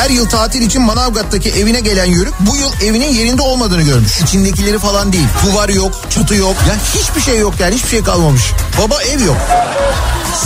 Her yıl tatil için Manavgat'taki evine gelen Yörük bu yıl evinin yerinde olmadığını görmüş. İçindekileri falan değil. Duvar yok, çatı yok. Ya hiçbir şey yok yani hiçbir şey kalmamış. Baba ev yok.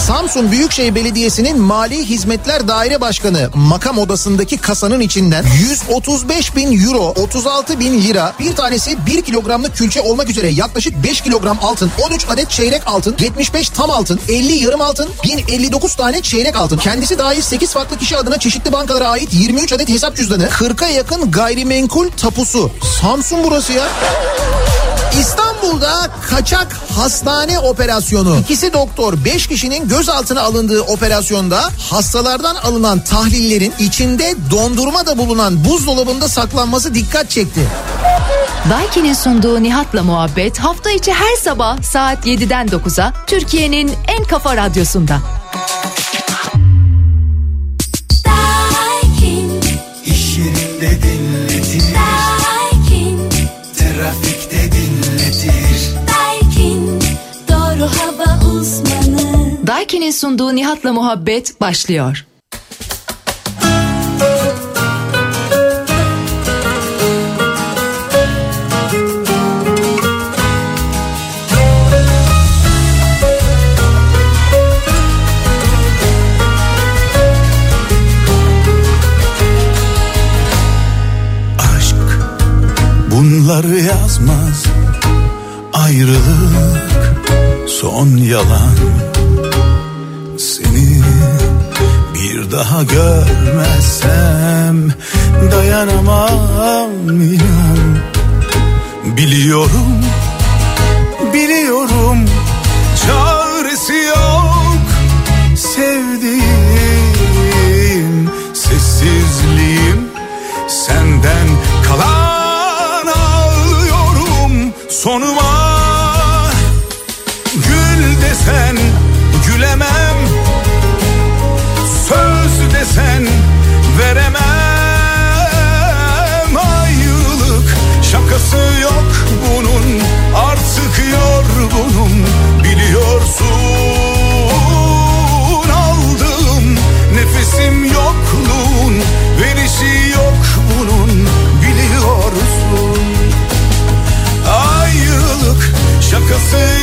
Samsun Büyükşehir Belediyesi'nin Mali Hizmetler Daire Başkanı makam odasındaki kasanın içinden 135 bin euro, 36 bin lira, bir tanesi 1 kilogramlık külçe olmak üzere yaklaşık 5 kilogram altın, 13 adet çeyrek altın, 75 tam altın, 50 yarım altın, 1059 tane çeyrek altın. Kendisi dahil 8 farklı kişi adına çeşitli bankalara ait 23 adet hesap cüzdanı, 40'a yakın gayrimenkul tapusu. Samsun burası ya. İstanbul'da kaçak hastane operasyonu. İkisi doktor, beş kişinin gözaltına alındığı operasyonda hastalardan alınan tahlillerin içinde dondurma da bulunan buzdolabında saklanması dikkat çekti. Daiki'nin sunduğu Nihat'la muhabbet hafta içi her sabah saat 7'den 9'a Türkiye'nin en kafa radyosunda. Yerinde dinletir, Daikin, trafikte dinletir. Daikin, doğru hava uzmanı. Daiki'nin sunduğu Nihat'la muhabbet başlıyor. Bunları yazmaz. Ayrılık son yalan. Seni bir daha görmezsem Dayanamam inan. Biliyorum, gülemem Söz desen veremem. Ayrılık şakası yok bunun. Artık yorgunum biliyorsun Aldığım nefesim yokluğun. Verişi yok bunun. Biliyorsun. Ayrılık şakası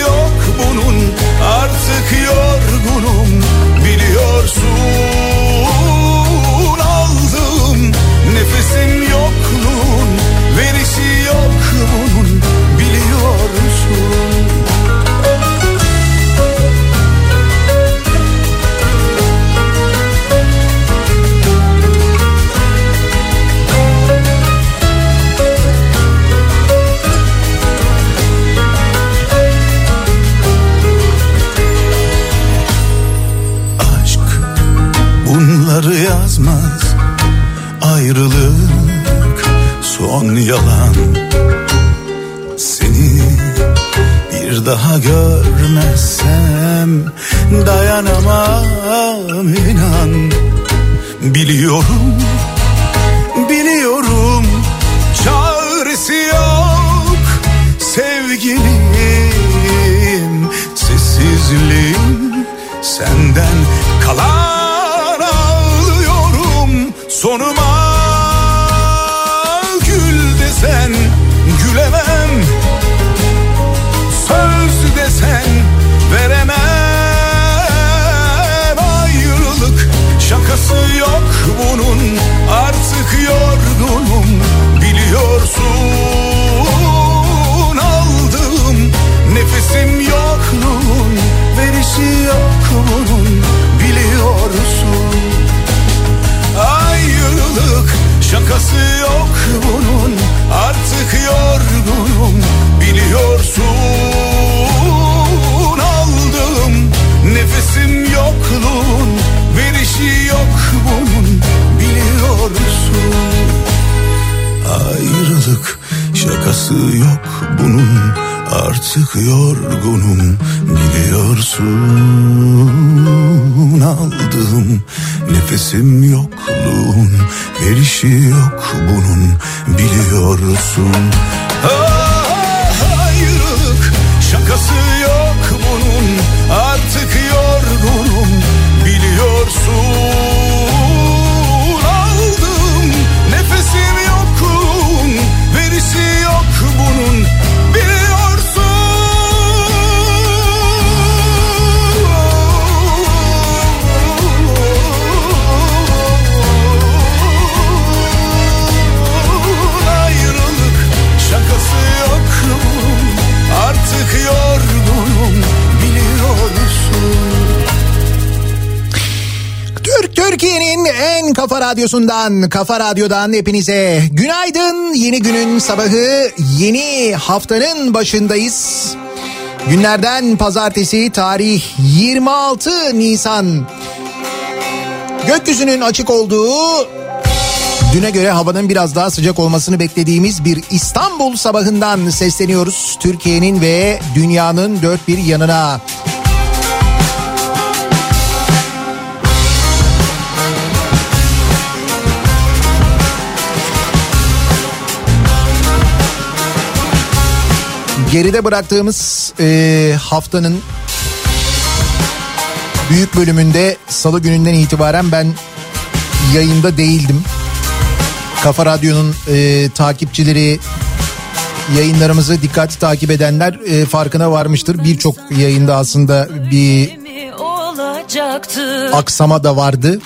Türkiye'nin Kafa Radyosu'ndan, Kafa Radyo'dan hepinize günaydın. Yeni günün sabahı, yeni haftanın başındayız. Günlerden pazartesi tarih 26 Nisan. Gökyüzünün açık olduğu, düne göre havanın biraz daha sıcak olmasını beklediğimiz bir İstanbul sabahından sesleniyoruz. Türkiye'nin ve dünyanın dört bir yanına. Geride bıraktığımız e, haftanın büyük bölümünde salı gününden itibaren ben yayında değildim. Kafa Radyo'nun e, takipçileri, yayınlarımızı dikkatli takip edenler e, farkına varmıştır. Birçok yayında aslında bir aksama da vardı.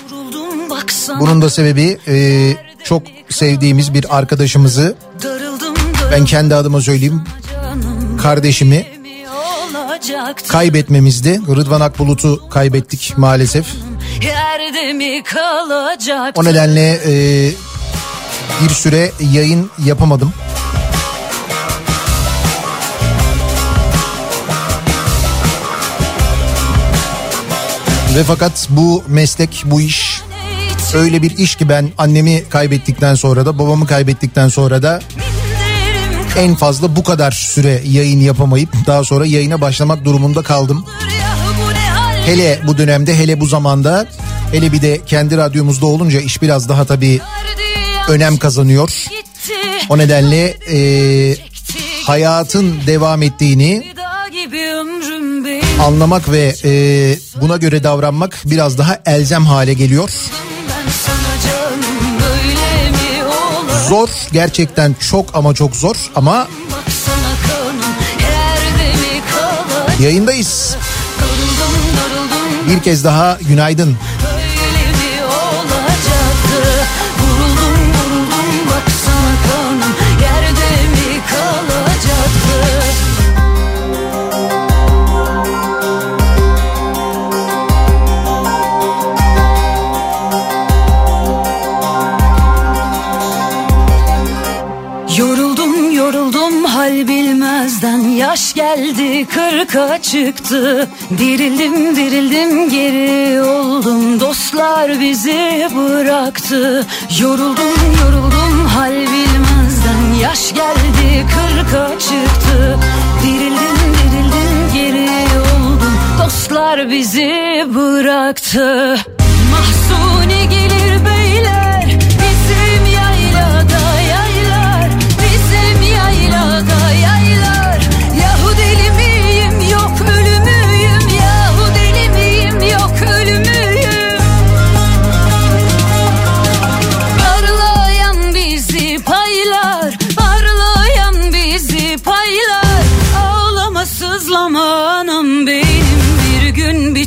Bunun da sebebi e, çok sevdiğimiz bir arkadaşımızı ben kendi adıma söyleyeyim kardeşimi kaybetmemizdi. Rıdvan Akbulut'u kaybettik maalesef. O nedenle e, bir süre yayın yapamadım. Ve fakat bu meslek, bu iş öyle bir iş ki ben annemi kaybettikten sonra da babamı kaybettikten sonra da en fazla bu kadar süre yayın yapamayıp daha sonra yayına başlamak durumunda kaldım. Hele bu dönemde hele bu zamanda hele bir de kendi radyomuzda olunca iş biraz daha tabii önem kazanıyor. O nedenle e, hayatın devam ettiğini anlamak ve e, buna göre davranmak biraz daha elzem hale geliyor. Zor gerçekten çok ama çok zor ama yayındayız. Bir kez daha günaydın. Yaş geldi kırka çıktı. Dirildim dirildim geri oldum. Dostlar bizi bıraktı. Yoruldum yoruldum hal bilmezden. Yaş geldi kırka çıktı. Dirildim dirildim geri oldum. Dostlar bizi bıraktı. Mahsuni gelir beyler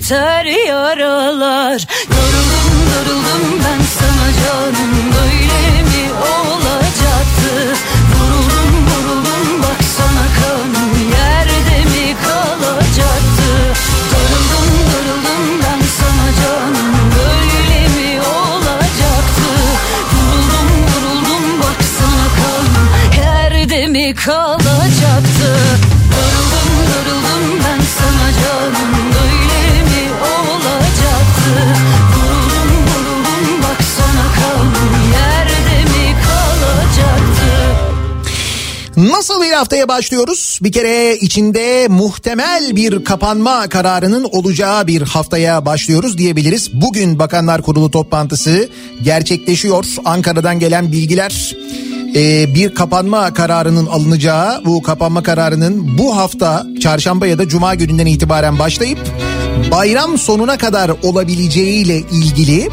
biter yaralar. Yoruldum yoruldum ben sana canım Böyle mi olacaktı? Vuruldum vuruldum baksana kanım Yerde mi kalacaktı? Darıldım darıldım ben sana canım Böyle mi olacaktı? Vuruldum vuruldum baksana kanım Yerde mi kalacaktı Nasıl bir haftaya başlıyoruz? Bir kere içinde muhtemel bir kapanma kararının olacağı bir haftaya başlıyoruz diyebiliriz. Bugün Bakanlar Kurulu toplantısı gerçekleşiyor. Ankara'dan gelen bilgiler e, bir kapanma kararının alınacağı, bu kapanma kararının bu hafta çarşamba ya da cuma gününden itibaren başlayıp bayram sonuna kadar olabileceğiyle ilgili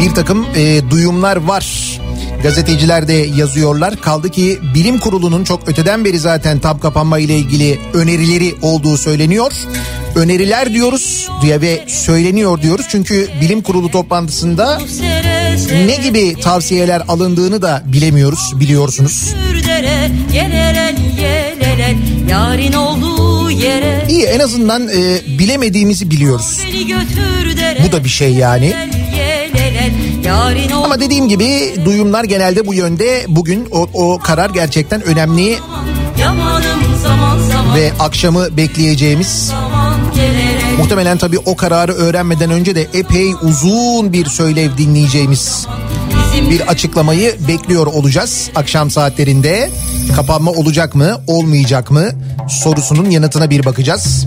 bir takım e, duyumlar var. Gazeteciler de yazıyorlar. Kaldı ki bilim kurulunun çok öteden beri zaten tam kapanma ile ilgili önerileri olduğu söyleniyor. Öneriler diyoruz diye ve söyleniyor diyoruz. Çünkü bilim kurulu toplantısında ne gibi tavsiyeler alındığını da bilemiyoruz biliyorsunuz. Yarın olduğu yere İyi en azından e, bilemediğimizi biliyoruz. Bu da bir şey yani. Ama dediğim gibi duyumlar genelde bu yönde. Bugün o, o karar gerçekten önemli yamanım zaman zaman ve akşamı bekleyeceğimiz muhtemelen tabii o kararı öğrenmeden önce de epey uzun bir söylev dinleyeceğimiz bir açıklamayı bekliyor olacağız akşam saatlerinde. Kapanma olacak mı, olmayacak mı sorusunun yanıtına bir bakacağız.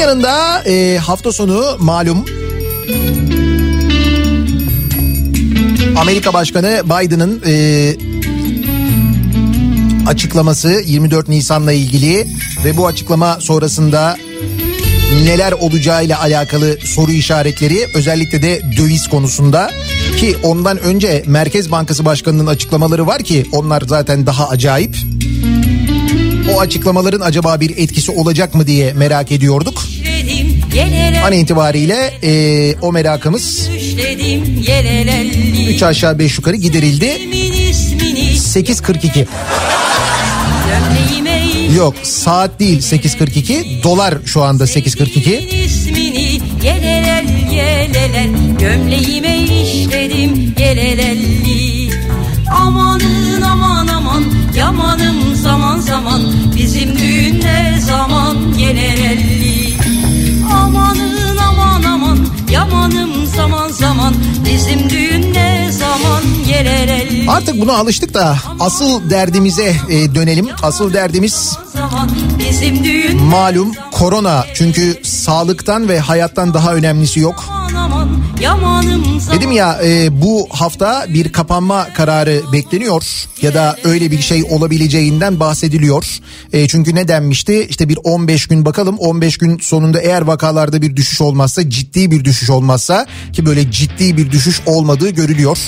Yanında e, hafta sonu malum Amerika Başkanı Biden'ın e, açıklaması 24 Nisan'la ilgili ve bu açıklama sonrasında neler olacağıyla alakalı soru işaretleri özellikle de döviz konusunda ki ondan önce Merkez Bankası Başkanı'nın açıklamaları var ki onlar zaten daha acayip. O açıklamaların acaba bir etkisi olacak mı diye merak ediyorduk. An itibariyle e, o merakımız düşledim yelelelli 3 aşağı 5 yukarı giderildi. Kimin ismini 8.42 gömleğime yok saat değil 8.42 dolar şu anda 8.42 ismini yelelel yelelel gömleğime işledim yelelelli amanın aman aman. Yamanım zaman zaman. Bizim düğün ne zaman yelelelli yamanım zaman zaman bizim düğün ne zaman yelelelli Artık buna alıştık da asıl derdimize e, dönelim. Asıl derdimiz malum korona. Çünkü sağlıktan ve hayattan daha önemlisi yok. Dedim ya e, bu hafta bir kapanma kararı bekleniyor ya da öyle bir şey olabileceğinden bahsediliyor. E, çünkü ne denmişti işte bir 15 gün bakalım 15 gün sonunda eğer vakalarda bir düşüş olmazsa ciddi bir düşüş olmazsa ki böyle ciddi bir düşüş olmadığı görülüyor.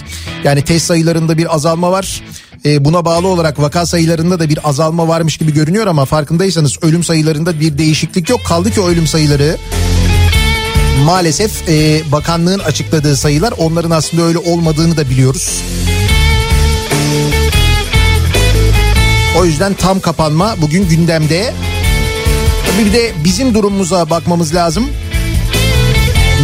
Yani test sayılarında bir azalma var. E, buna bağlı olarak vaka sayılarında da bir azalma varmış gibi görünüyor ama farkındaysanız ölüm sayılarında bir değişiklik yok. Kaldı ki ölüm sayıları maalesef e, bakanlığın açıkladığı sayılar onların aslında öyle olmadığını da biliyoruz. O yüzden tam kapanma bugün gündemde. Tabii bir de bizim durumumuza bakmamız lazım.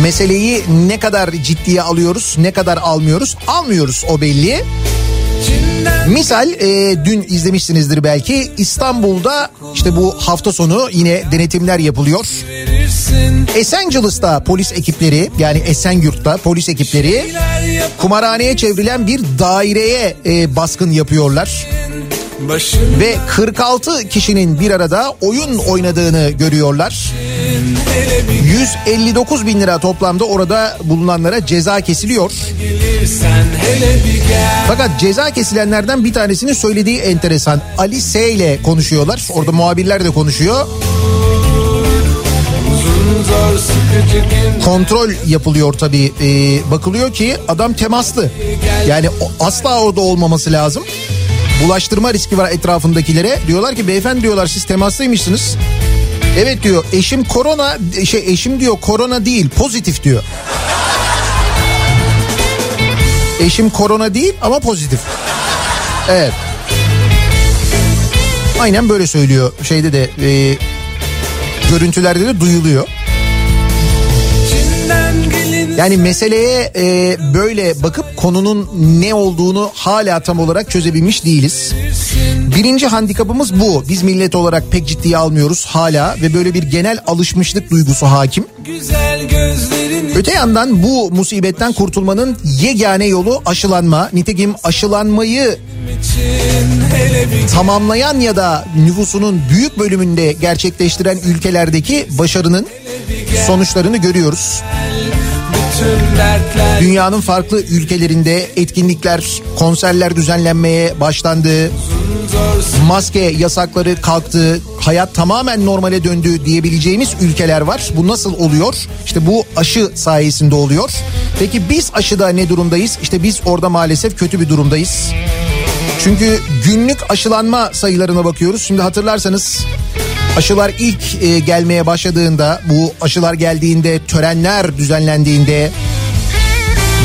Meseleyi ne kadar ciddiye alıyoruz, ne kadar almıyoruz? Almıyoruz o belli. Misal e, dün izlemişsinizdir belki İstanbul'da işte bu hafta sonu yine denetimler yapılıyor. Esencilis'ta polis ekipleri yani Esenyurt'ta polis ekipleri kumarhaneye çevrilen bir daireye e, baskın yapıyorlar. Ve 46 kişinin bir arada oyun oynadığını görüyorlar. 159 bin lira toplamda orada bulunanlara ceza kesiliyor. Fakat ceza kesilenlerden bir tanesinin söylediği enteresan. Ali S ile konuşuyorlar. Orada muhabirler de konuşuyor. Kontrol yapılıyor tabii. Ee, bakılıyor ki adam temaslı. Yani asla orada olmaması lazım. Bulaştırma riski var etrafındakilere. Diyorlar ki beyefendi diyorlar siz temaslıymışsınız. Evet diyor eşim korona şey eşim diyor korona değil pozitif diyor. Eşim korona değil ama pozitif. Evet. Aynen böyle söylüyor. Şeyde de e, görüntülerde de duyuluyor. Yani meseleye e, böyle bakıp konunun ne olduğunu hala tam olarak çözebilmiş değiliz. Birinci handikapımız bu. Biz millet olarak pek ciddiye almıyoruz hala ve böyle bir genel alışmışlık duygusu hakim. Öte yandan bu musibetten kurtulmanın yegane yolu aşılanma. Nitekim aşılanmayı tamamlayan ya da nüfusunun büyük bölümünde gerçekleştiren ülkelerdeki başarının sonuçlarını görüyoruz. Dünyanın farklı ülkelerinde etkinlikler, konserler düzenlenmeye başlandı. Maske yasakları kalktı. Hayat tamamen normale döndü diyebileceğimiz ülkeler var. Bu nasıl oluyor? İşte bu aşı sayesinde oluyor. Peki biz aşıda ne durumdayız? İşte biz orada maalesef kötü bir durumdayız. Çünkü günlük aşılanma sayılarına bakıyoruz. Şimdi hatırlarsanız aşılar ilk e, gelmeye başladığında bu aşılar geldiğinde törenler düzenlendiğinde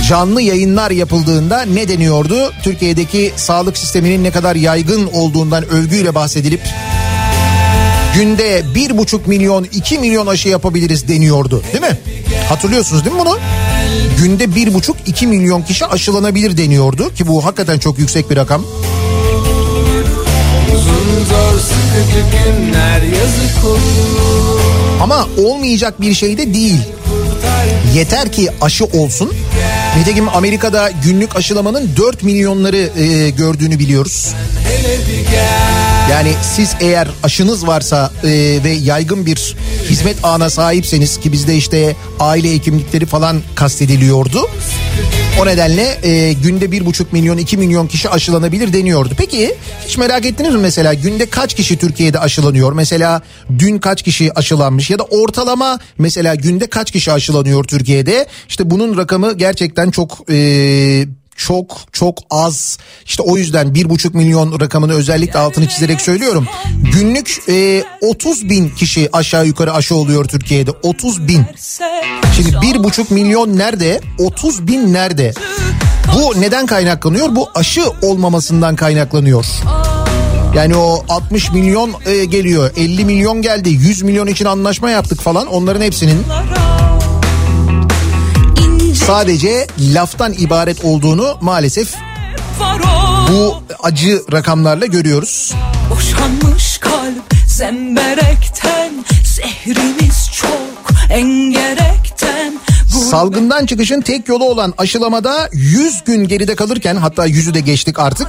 canlı yayınlar yapıldığında ne deniyordu? Türkiye'deki sağlık sisteminin ne kadar yaygın olduğundan övgüyle bahsedilip günde bir buçuk milyon iki milyon aşı yapabiliriz deniyordu değil mi? Hatırlıyorsunuz değil mi bunu? Günde bir buçuk iki milyon kişi aşılanabilir deniyordu ki bu hakikaten çok yüksek bir rakam. Sıkıcı günler yazık olur Ama olmayacak bir şey de değil. Yeter ki aşı olsun. Nitekim Amerika'da günlük aşılamanın 4 milyonları e, gördüğünü biliyoruz. Yani siz eğer aşınız varsa e, ve yaygın bir hizmet ağına sahipseniz ki bizde işte aile hekimlikleri falan kastediliyordu. O nedenle e, günde bir buçuk milyon iki milyon kişi aşılanabilir deniyordu. Peki hiç merak ettiniz mi mesela günde kaç kişi Türkiye'de aşılanıyor? Mesela dün kaç kişi aşılanmış ya da ortalama mesela günde kaç kişi aşılanıyor Türkiye'de? İşte bunun rakamı gerçekten çok... E, çok çok az işte o yüzden bir buçuk milyon rakamını özellikle altını çizerek söylüyorum. Günlük e, 30 bin kişi aşağı yukarı aşı oluyor Türkiye'de 30 bin. Şimdi bir buçuk milyon nerede 30 bin nerede? Bu neden kaynaklanıyor? Bu aşı olmamasından kaynaklanıyor. Yani o 60 milyon e, geliyor 50 milyon geldi 100 milyon için anlaşma yaptık falan onların hepsinin sadece laftan ibaret olduğunu maalesef bu acı rakamlarla görüyoruz. Boşanmış kalp zemberekten Zehrimiz çok engerekten Salgından çıkışın tek yolu olan aşılamada 100 gün geride kalırken hatta 100'ü de geçtik artık.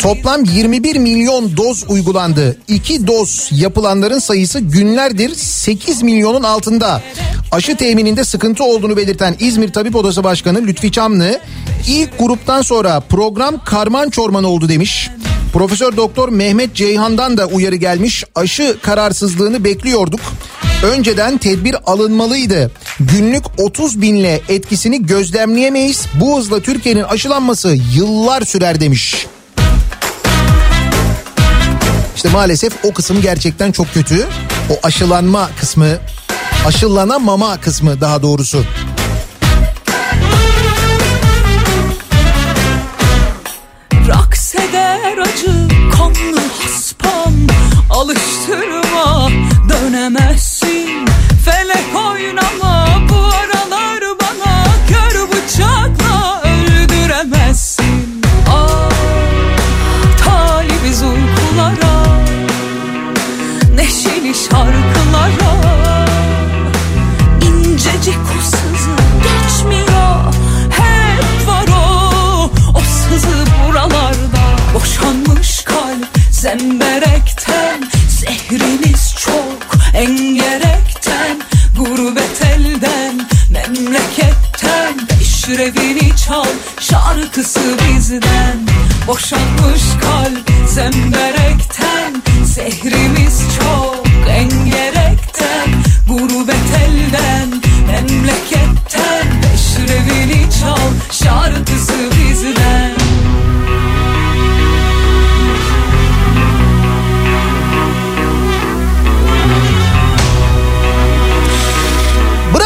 Toplam 21 milyon doz uygulandı. 2 doz yapılanların sayısı günlerdir 8 milyonun altında. Aşı temininde sıkıntı olduğunu belirten İzmir Tabip Odası Başkanı Lütfi Çamlı ilk gruptan sonra program karman çorman oldu demiş. Profesör Doktor Mehmet Ceyhan'dan da uyarı gelmiş. Aşı kararsızlığını bekliyorduk. Önceden tedbir alınmalıydı. Günlük 30 binle etkisini gözlemleyemeyiz. Bu hızla Türkiye'nin aşılanması yıllar sürer demiş. İşte maalesef o kısım gerçekten çok kötü. O aşılanma kısmı, aşılanamama kısmı daha doğrusu. Raks eder acı kanlı haspam Alıştırma dönemezsin. Felek oynama Peşrevini çal şarkısı bizden. Boşanmış kalp zemberekten Zehrimiz çok engerekten. Gurbet elden memleketten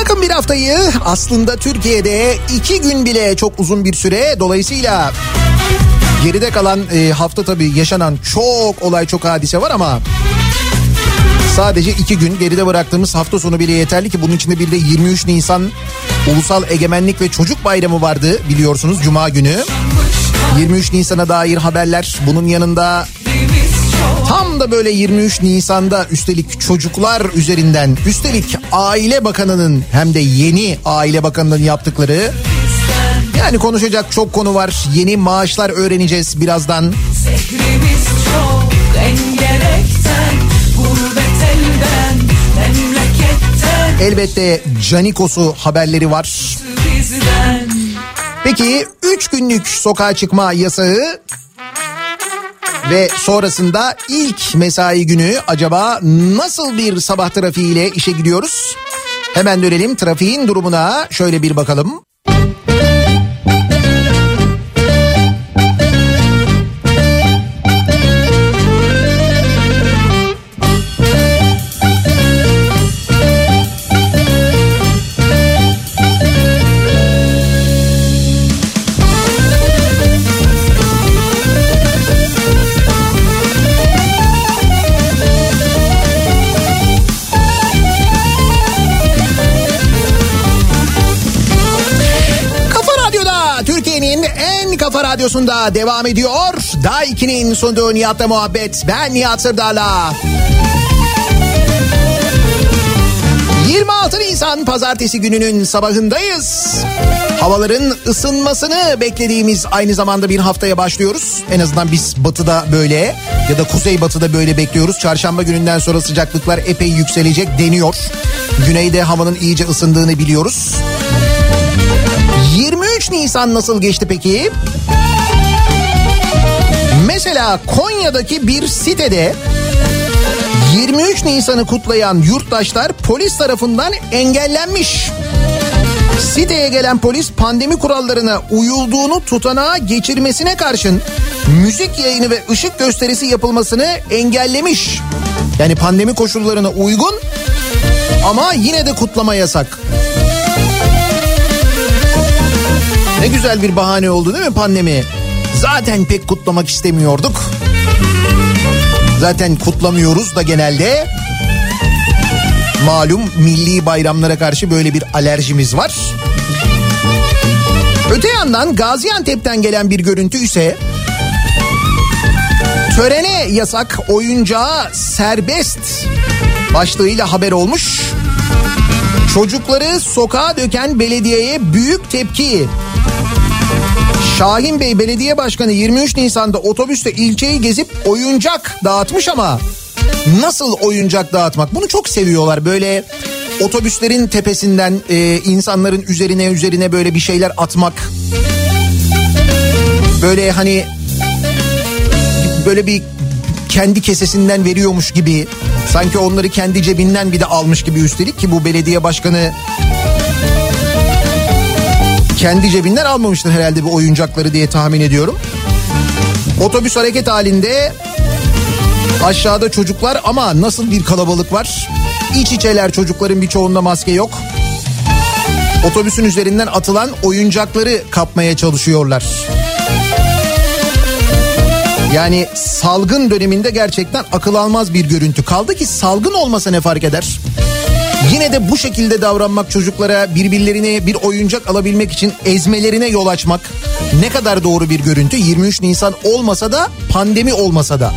Bırakın bir haftayı. Aslında Türkiye'de iki gün bile çok uzun bir süre. Dolayısıyla geride kalan e, hafta tabii yaşanan çok olay çok hadise var ama sadece iki gün geride bıraktığımız hafta sonu bile yeterli ki bunun içinde bir de 23 Nisan Ulusal Egemenlik ve Çocuk Bayramı vardı biliyorsunuz Cuma günü. 23 Nisan'a dair haberler bunun yanında Tam da böyle 23 Nisan'da üstelik çocuklar üzerinden üstelik Aile Bakanı'nın hem de yeni Aile Bakanı'nın yaptıkları yani konuşacak çok konu var. Yeni maaşlar öğreneceğiz birazdan. Zehrimiz çok engerekten Gurbet elden memleketten Elbette Canikos'u haberleri var. bizden Peki 3 günlük sokağa çıkma yasağı ve sonrasında ilk mesai günü acaba nasıl bir sabah trafiğiyle işe gidiyoruz? Hemen dönelim trafiğin durumuna şöyle bir bakalım. Radyosu'nda devam ediyor. Daiki'nin sunduğu Nihat'la muhabbet. Ben Nihat Sırdar'la. 26 Nisan pazartesi gününün sabahındayız. Havaların ısınmasını beklediğimiz aynı zamanda bir haftaya başlıyoruz. En azından biz batıda böyle ya da kuzey batıda böyle bekliyoruz. Çarşamba gününden sonra sıcaklıklar epey yükselecek deniyor. Güneyde havanın iyice ısındığını biliyoruz. 23 Nisan nasıl geçti peki? Mesela Konya'daki bir sitede 23 Nisan'ı kutlayan yurttaşlar polis tarafından engellenmiş. Siteye gelen polis pandemi kurallarına uyulduğunu tutanağa geçirmesine karşın müzik yayını ve ışık gösterisi yapılmasını engellemiş. Yani pandemi koşullarına uygun ama yine de kutlama yasak. Ne güzel bir bahane oldu değil mi pandemi? Zaten pek kutlamak istemiyorduk. Zaten kutlamıyoruz da genelde. Malum milli bayramlara karşı böyle bir alerjimiz var. Öte yandan Gaziantep'ten gelen bir görüntü ise törene yasak oyuncağa serbest başlığıyla haber olmuş. Çocukları sokağa döken belediyeye büyük tepki. Şahin Bey Belediye Başkanı 23 Nisan'da otobüste ilçeyi gezip oyuncak dağıtmış ama nasıl oyuncak dağıtmak? Bunu çok seviyorlar böyle otobüslerin tepesinden e, insanların üzerine üzerine böyle bir şeyler atmak. Böyle hani böyle bir kendi kesesinden veriyormuş gibi sanki onları kendi cebinden bir de almış gibi üstelik ki bu belediye başkanı kendi cebinden almamıştır herhalde bu oyuncakları diye tahmin ediyorum. Otobüs hareket halinde aşağıda çocuklar ama nasıl bir kalabalık var. İç içeler çocukların birçoğunda maske yok. Otobüsün üzerinden atılan oyuncakları kapmaya çalışıyorlar. Yani salgın döneminde gerçekten akıl almaz bir görüntü. Kaldı ki salgın olmasa ne fark eder? Yine de bu şekilde davranmak çocuklara birbirlerine bir oyuncak alabilmek için ezmelerine yol açmak ne kadar doğru bir görüntü. 23 Nisan olmasa da pandemi olmasa da.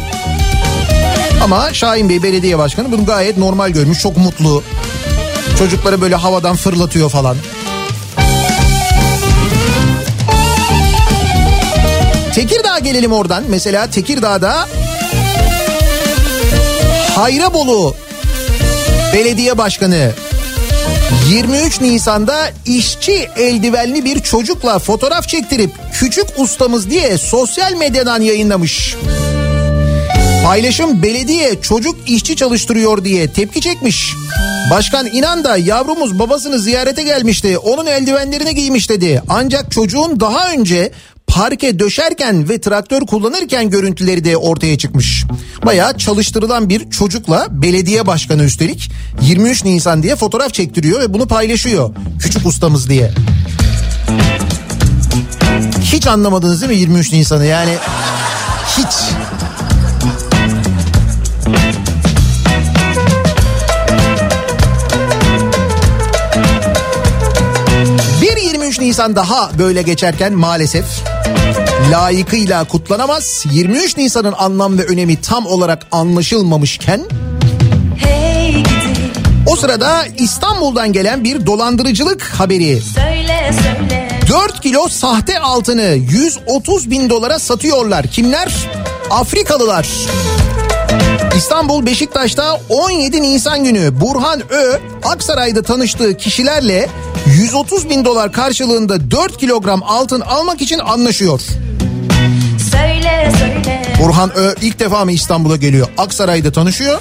Ama Şahin Bey belediye başkanı bunu gayet normal görmüş. Çok mutlu. Çocukları böyle havadan fırlatıyor falan. Gelelim oradan. Mesela Tekirdağ'da Hayrabolu Belediye Başkanı 23 Nisan'da işçi eldivenli bir çocukla fotoğraf çektirip küçük ustamız diye sosyal medyadan yayınlamış. Paylaşım belediye çocuk işçi çalıştırıyor diye tepki çekmiş. Başkan inan da yavrumuz babasını ziyarete gelmişti. Onun eldivenlerini giymiş dedi. Ancak çocuğun daha önce parke döşerken ve traktör kullanırken görüntüleri de ortaya çıkmış. Bayağı çalıştırılan bir çocukla belediye başkanı üstelik 23 Nisan diye fotoğraf çektiriyor ve bunu paylaşıyor. Küçük ustamız diye. Hiç anlamadınız değil mi 23 Nisan'ı yani hiç. 23 Nisan daha böyle geçerken maalesef layıkıyla kutlanamaz. 23 Nisan'ın anlam ve önemi tam olarak anlaşılmamışken o sırada İstanbul'dan gelen bir dolandırıcılık haberi. söyle söyle 4 kilo sahte altını 130 bin dolara satıyorlar. Kimler? Afrikalılar. İstanbul Beşiktaş'ta 17 Nisan günü Burhan Ö Aksaray'da tanıştığı kişilerle 130 bin dolar karşılığında 4 kilogram altın almak için anlaşıyor. söyle söyle Burhan Ö ilk defa mı İstanbul'a geliyor? Aksaray'da tanışıyor.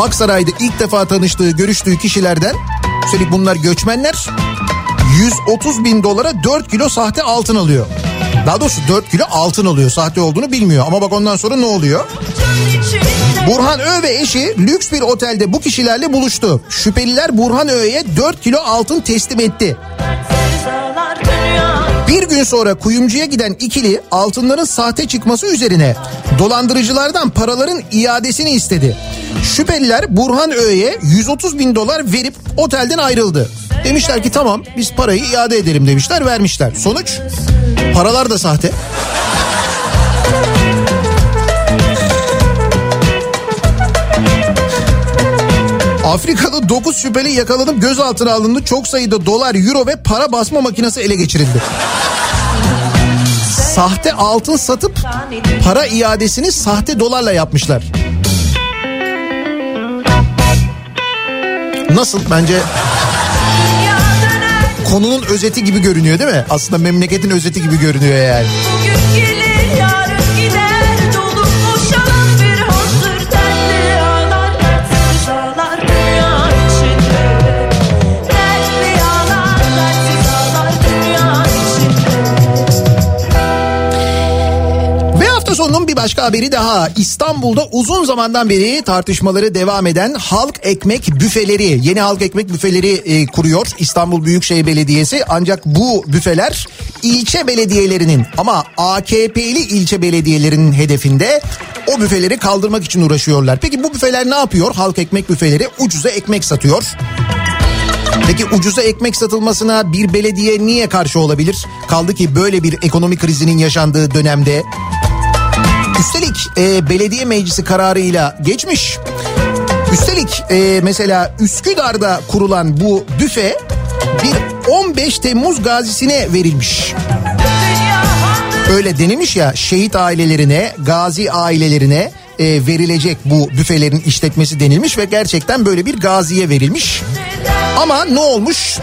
Aksaray'da ilk defa tanıştığı, görüştüğü kişilerden üstelik bunlar göçmenler 130 bin dolara 4 kilo sahte altın alıyor. Daha doğrusu 4 kilo altın alıyor. Sahte olduğunu bilmiyor. Ama bak ondan sonra ne oluyor? Burhan Ö ve eşi lüks bir otelde bu kişilerle buluştu. Şüpheliler Burhan Ö'ye 4 kilo altın teslim etti. Bir gün sonra kuyumcuya giden ikili altınların sahte çıkması üzerine dolandırıcılardan paraların iadesini istedi. Şüpheliler Burhan Ö'ye 130 bin dolar verip otelden ayrıldı. Demişler ki tamam biz parayı iade edelim demişler vermişler. Sonuç paralar da sahte. Afrika'da 9 şüpheli yakalanıp gözaltına alındı. Çok sayıda dolar, euro ve para basma makinesi ele geçirildi. Sahte altın satıp para iadesini sahte dolarla yapmışlar. Nasıl bence konunun özeti gibi görünüyor değil mi? Aslında memleketin özeti gibi görünüyor yani. Bugün sonunun bir başka haberi daha. İstanbul'da uzun zamandan beri tartışmaları devam eden halk ekmek büfeleri, yeni halk ekmek büfeleri e, kuruyor İstanbul Büyükşehir Belediyesi. Ancak bu büfeler ilçe belediyelerinin ama AKP'li ilçe belediyelerinin hedefinde o büfeleri kaldırmak için uğraşıyorlar. Peki bu büfeler ne yapıyor? Halk ekmek büfeleri ucuza ekmek satıyor. Peki ucuza ekmek satılmasına bir belediye niye karşı olabilir? Kaldı ki böyle bir ekonomi krizinin yaşandığı dönemde Üstelik e, belediye meclisi kararıyla geçmiş. Üstelik e, mesela Üsküdar'da kurulan bu büfe bir 15 Temmuz gazisine verilmiş. Öyle denilmiş ya şehit ailelerine, gazi ailelerine e, verilecek bu büfelerin işletmesi denilmiş ve gerçekten böyle bir gaziye verilmiş. Ama ne olmuş?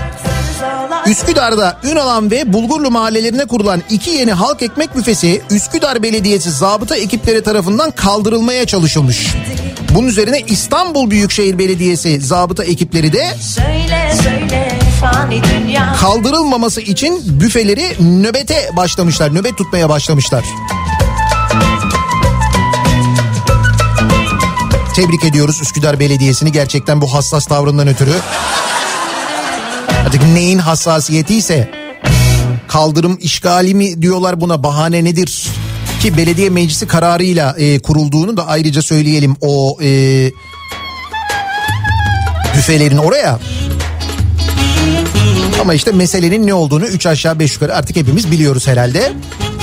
Üsküdar'da Ünalan ve Bulgurlu mahallelerine kurulan iki yeni halk ekmek büfesi Üsküdar Belediyesi zabıta ekipleri tarafından kaldırılmaya çalışılmış. Bunun üzerine İstanbul Büyükşehir Belediyesi zabıta ekipleri de Söyle söyle kaldırılmaması için büfeleri nöbete başlamışlar. Nöbet tutmaya başlamışlar. Tebrik ediyoruz Üsküdar Belediyesi'ni gerçekten bu hassas tavrından ötürü. Artık neyin hassasiyetiyse kaldırım işgali mi diyorlar buna bahane nedir? Ki belediye meclisi kararıyla e, kurulduğunu da ayrıca söyleyelim o e, büfelerin oraya. Ama işte meselenin ne olduğunu 3 aşağı 5 yukarı artık hepimiz biliyoruz herhalde.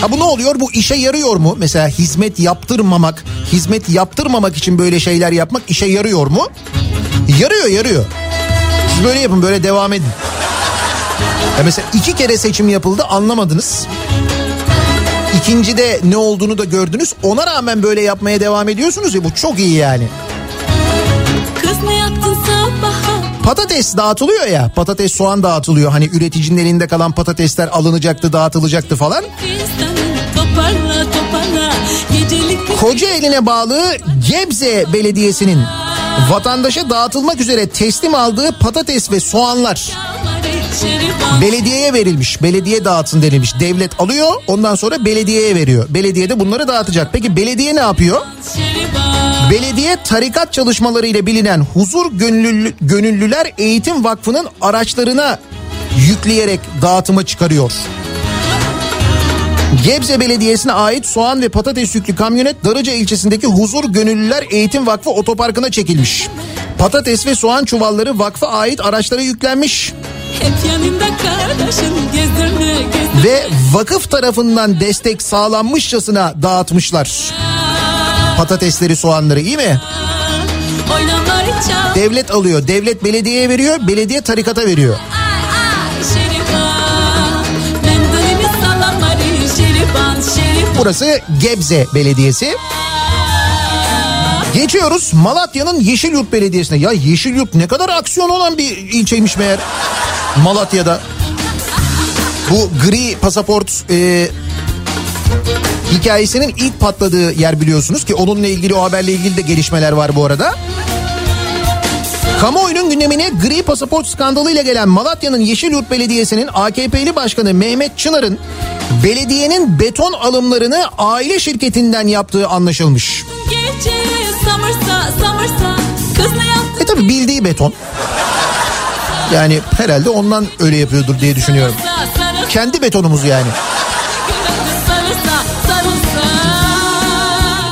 Ha bu ne oluyor? Bu işe yarıyor mu? Mesela hizmet yaptırmamak, hizmet yaptırmamak için böyle şeyler yapmak işe yarıyor mu? Yarıyor, yarıyor. Siz böyle yapın, böyle devam edin. Ya mesela iki kere seçim yapıldı anlamadınız. İkincide ne olduğunu da gördünüz. Ona rağmen böyle yapmaya devam ediyorsunuz ya bu çok iyi yani. Patates dağıtılıyor ya patates soğan dağıtılıyor. Hani üreticinin elinde kalan patatesler alınacaktı dağıtılacaktı falan. Kocaeli'ne bağlı Gebze Belediyesi'nin vatandaşa dağıtılmak üzere teslim aldığı patates ve soğanlar belediyeye verilmiş. Belediye dağıtsın denilmiş. Devlet alıyor ondan sonra belediyeye veriyor. Belediye de bunları dağıtacak. Peki belediye ne yapıyor? Belediye tarikat çalışmalarıyla bilinen Huzur Gönüllü, Gönüllüler Eğitim Vakfı'nın araçlarına yükleyerek dağıtıma çıkarıyor. Gebze Belediyesi'ne ait soğan ve patates yüklü kamyonet Darıca ilçesindeki Huzur Gönüllüler Eğitim Vakfı otoparkına çekilmiş. Patates ve soğan çuvalları vakfa ait araçlara yüklenmiş gezdirme gezdirme ve vakıf tarafından destek sağlanmışçasına dağıtmışlar. Patatesleri, soğanları iyi mi? Devlet alıyor, devlet belediyeye veriyor, belediye tarikata veriyor. Şeriban Burası Gebze Belediyesi. Geçiyoruz Malatya'nın Yeşilyurt Belediyesi'ne. Ya Yeşilyurt ne kadar aksiyon olan bir ilçeymiş meğer. Malatya'da. Bu gri pasaport e, hikayesinin ilk patladığı yer biliyorsunuz ki onunla ilgili o haberle ilgili de gelişmeler var bu arada. Kamuoyunun gündemine gri pasaport skandalıyla gelen Malatya'nın Yeşilyurt Belediyesi'nin AKP'li başkanı Mehmet Çınar'ın belediyenin beton alımlarını aile şirketinden yaptığı anlaşılmış. Gece samırsa samırsa E tabi bildiği beton. Yani herhalde ondan öyle yapıyordur diye düşünüyorum. Kendi betonumuz yani.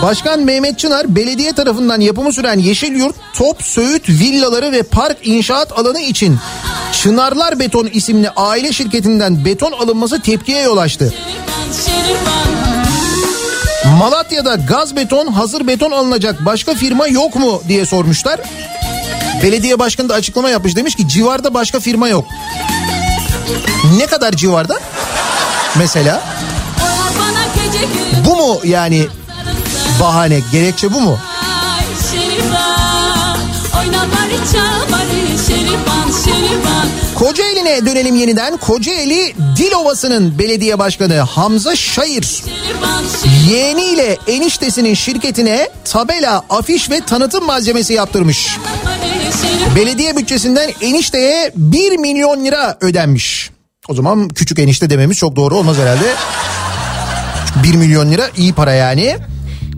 Başkan Mehmet Çınar belediye tarafından yapımı süren Yeşilyurt, Top, Söğüt villaları ve park inşaat alanı için Çınarlar Beton isimli aile şirketinden beton alınması tepkiye yol açtı. Malatya'da gaz beton, hazır beton alınacak başka firma yok mu diye sormuşlar. Belediye başkanı da açıklama yapmış demiş ki civarda başka firma yok. Ne kadar civarda? Mesela bu mu yani bahane gerekçe bu mu? Kocaeli'ne dönelim yeniden. Kocaeli Dilovası'nın belediye başkanı Hamza Şayır yeğeniyle eniştesinin şirketine tabela, afiş ve tanıtım malzemesi yaptırmış. Belediye bütçesinden enişteye 1 milyon lira ödenmiş. O zaman küçük enişte dememiz çok doğru olmaz herhalde. 1 milyon lira iyi para yani.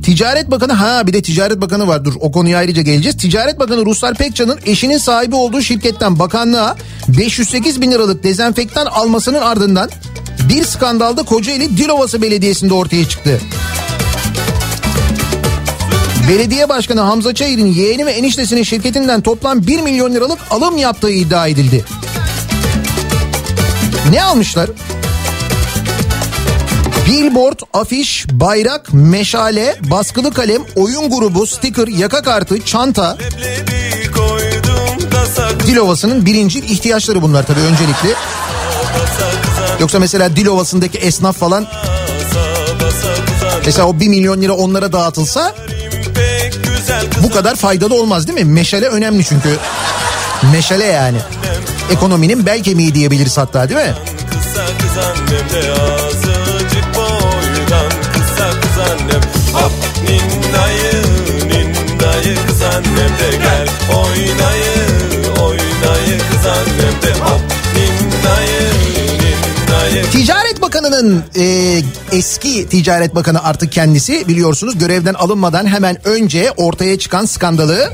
Ticaret Bakanı ha bir de Ticaret Bakanı var dur o konuya ayrıca geleceğiz. Ticaret Bakanı Ruslar Pekcan'ın eşinin sahibi olduğu şirketten bakanlığa 508 bin liralık dezenfektan almasının ardından bir skandalda Kocaeli Dilovası Belediyesi'nde ortaya çıktı. Belediye Başkanı Hamza Çayır'ın yeğeni ve eniştesinin şirketinden toplam 1 milyon liralık alım yaptığı iddia edildi. Ne almışlar? Billboard, afiş, bayrak, meşale, baskılı kalem, oyun grubu, sticker, yaka kartı, çanta. Dilovası'nın birinci ihtiyaçları bunlar tabii öncelikli. Yoksa mesela Dilovası'ndaki esnaf falan mesela o 1 milyon lira onlara dağıtılsa bu kadar faydalı olmaz değil mi? Meşale önemli çünkü. Meşale yani. Ekonominin bel kemiği diyebiliriz hatta değil mi? Kısa kız annem kız annem hop ninnayı ninnayı kız annem de gel oynayı oynayı kız annem de hop ninnayı Ticaret Bakanı'nın e, eski Ticaret Bakanı artık kendisi biliyorsunuz görevden alınmadan hemen önce ortaya çıkan skandalı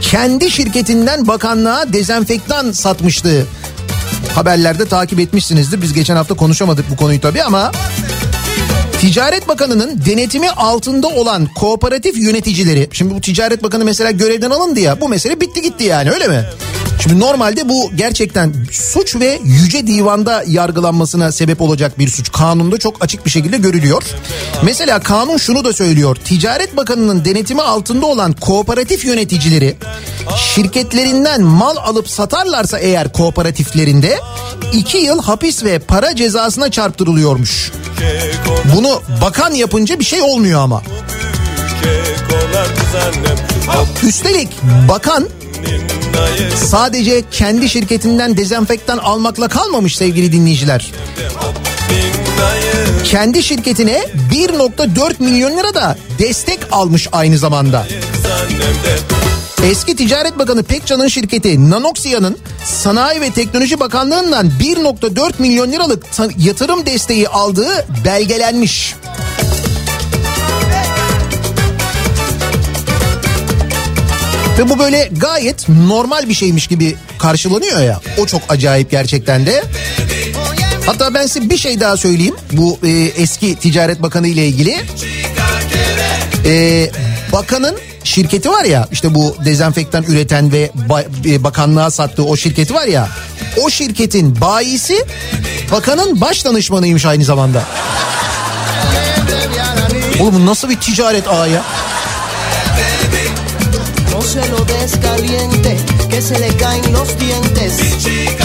kendi şirketinden bakanlığa dezenfektan satmıştı. Haberlerde takip etmişsinizdir. Biz geçen hafta konuşamadık bu konuyu tabii ama Ticaret Bakanı'nın denetimi altında olan kooperatif yöneticileri şimdi bu Ticaret Bakanı mesela görevden alındı ya bu mesele bitti gitti yani öyle mi? Şimdi normalde bu gerçekten suç ve yüce divanda yargılanmasına sebep olacak bir suç. Kanunda çok açık bir şekilde görülüyor. Mesela kanun şunu da söylüyor. Ticaret Bakanı'nın denetimi altında olan kooperatif yöneticileri şirketlerinden mal alıp satarlarsa eğer kooperatiflerinde iki yıl hapis ve para cezasına çarptırılıyormuş. Bunu bakan yapınca bir şey olmuyor ama. Üstelik bakan sadece kendi şirketinden dezenfektan almakla kalmamış sevgili dinleyiciler. Kendi şirketine 1.4 milyon lira da destek almış aynı zamanda. Eski Ticaret Bakanı Pekcan'ın şirketi Nanoxia'nın Sanayi ve Teknoloji Bakanlığı'ndan 1.4 milyon liralık yatırım desteği aldığı belgelenmiş. Ve bu böyle gayet normal bir şeymiş gibi karşılanıyor ya. O çok acayip gerçekten de. Hatta ben size bir şey daha söyleyeyim. Bu e, eski Ticaret Bakanı ile ilgili. E, bakanın şirketi var ya işte bu dezenfektan üreten ve ba- bakanlığa sattığı o şirketi var ya. O şirketin bayisi bakanın baş danışmanıymış aynı zamanda. Oğlum nasıl bir ticaret ağı ya?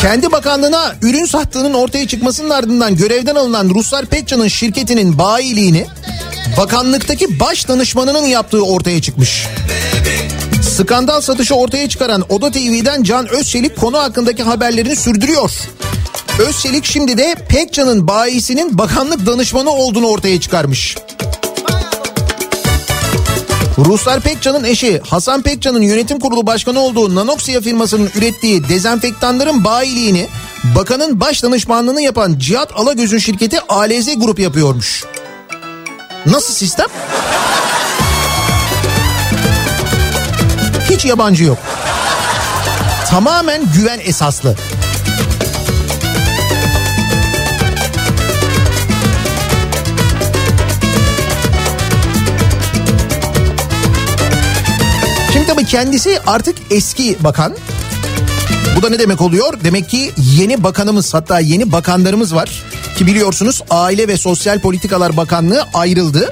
Kendi bakanlığına ürün sattığının ortaya çıkmasının ardından görevden alınan Ruslar Pekcan'ın şirketinin bayiliğini bakanlıktaki baş danışmanının yaptığı ortaya çıkmış. Skandal satışı ortaya çıkaran Oda TV'den Can Özçelik konu hakkındaki haberlerini sürdürüyor. Özçelik şimdi de Pekcan'ın bayisinin bakanlık danışmanı olduğunu ortaya çıkarmış. Ruslar Pekcan'ın eşi Hasan Pekcan'ın yönetim kurulu başkanı olduğu Nanoxia firmasının ürettiği dezenfektanların bayiliğini bakanın baş danışmanlığını yapan Cihat Alagöz'ün şirketi ALZ Grup yapıyormuş. Nasıl sistem? Hiç yabancı yok. Tamamen güven esaslı. Şimdi kendisi artık eski bakan. Bu da ne demek oluyor? Demek ki yeni bakanımız hatta yeni bakanlarımız var. Ki biliyorsunuz Aile ve Sosyal Politikalar Bakanlığı ayrıldı.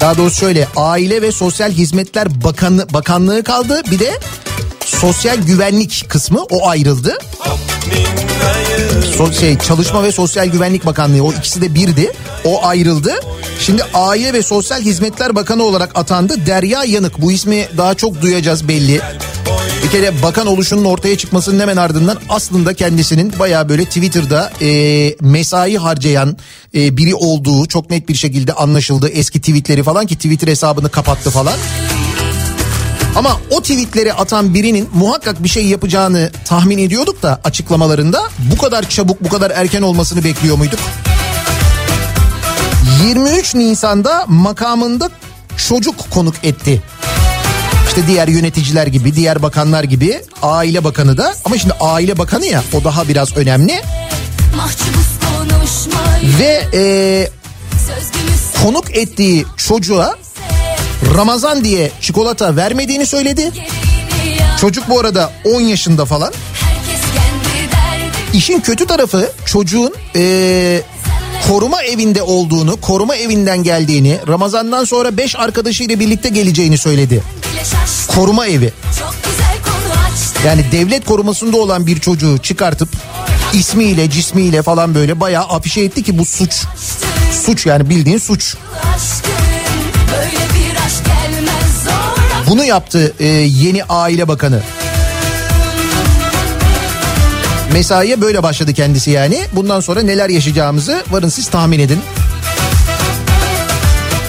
Daha doğrusu şöyle Aile ve Sosyal Hizmetler Bakanı, Bakanlığı kaldı. Bir de Sosyal Güvenlik kısmı o ayrıldı. So, şey, Çalışma ve Sosyal Güvenlik Bakanlığı o ikisi de birdi. O ayrıldı. Şimdi Aile ve Sosyal Hizmetler Bakanı olarak atandı Derya Yanık. Bu ismi daha çok duyacağız belli. Bir kere bakan oluşunun ortaya çıkmasının hemen ardından aslında kendisinin baya böyle Twitter'da e, mesai harcayan e, biri olduğu çok net bir şekilde anlaşıldı. Eski tweetleri falan ki Twitter hesabını kapattı falan. Ama o tweetleri atan birinin muhakkak bir şey yapacağını tahmin ediyorduk da açıklamalarında bu kadar çabuk bu kadar erken olmasını bekliyor muyduk? 23 Nisan'da makamında çocuk konuk etti. İşte diğer yöneticiler gibi, diğer bakanlar gibi aile bakanı da ama şimdi aile bakanı ya o daha biraz önemli. Ve e, konuk ettiği çocuğa Ramazan diye çikolata vermediğini söyledi. Çocuk bu arada 10 yaşında falan. İşin kötü tarafı çocuğun e, koruma evinde olduğunu, koruma evinden geldiğini, Ramazan'dan sonra 5 arkadaşıyla birlikte geleceğini söyledi. Koruma evi. Yani devlet korumasında olan bir çocuğu çıkartıp ismiyle, cismiyle falan böyle bayağı afişe etti ki bu suç. Suç yani bildiğin suç. Bunu yaptı e, yeni aile bakanı. Mesaiye böyle başladı kendisi yani. Bundan sonra neler yaşayacağımızı varın siz tahmin edin.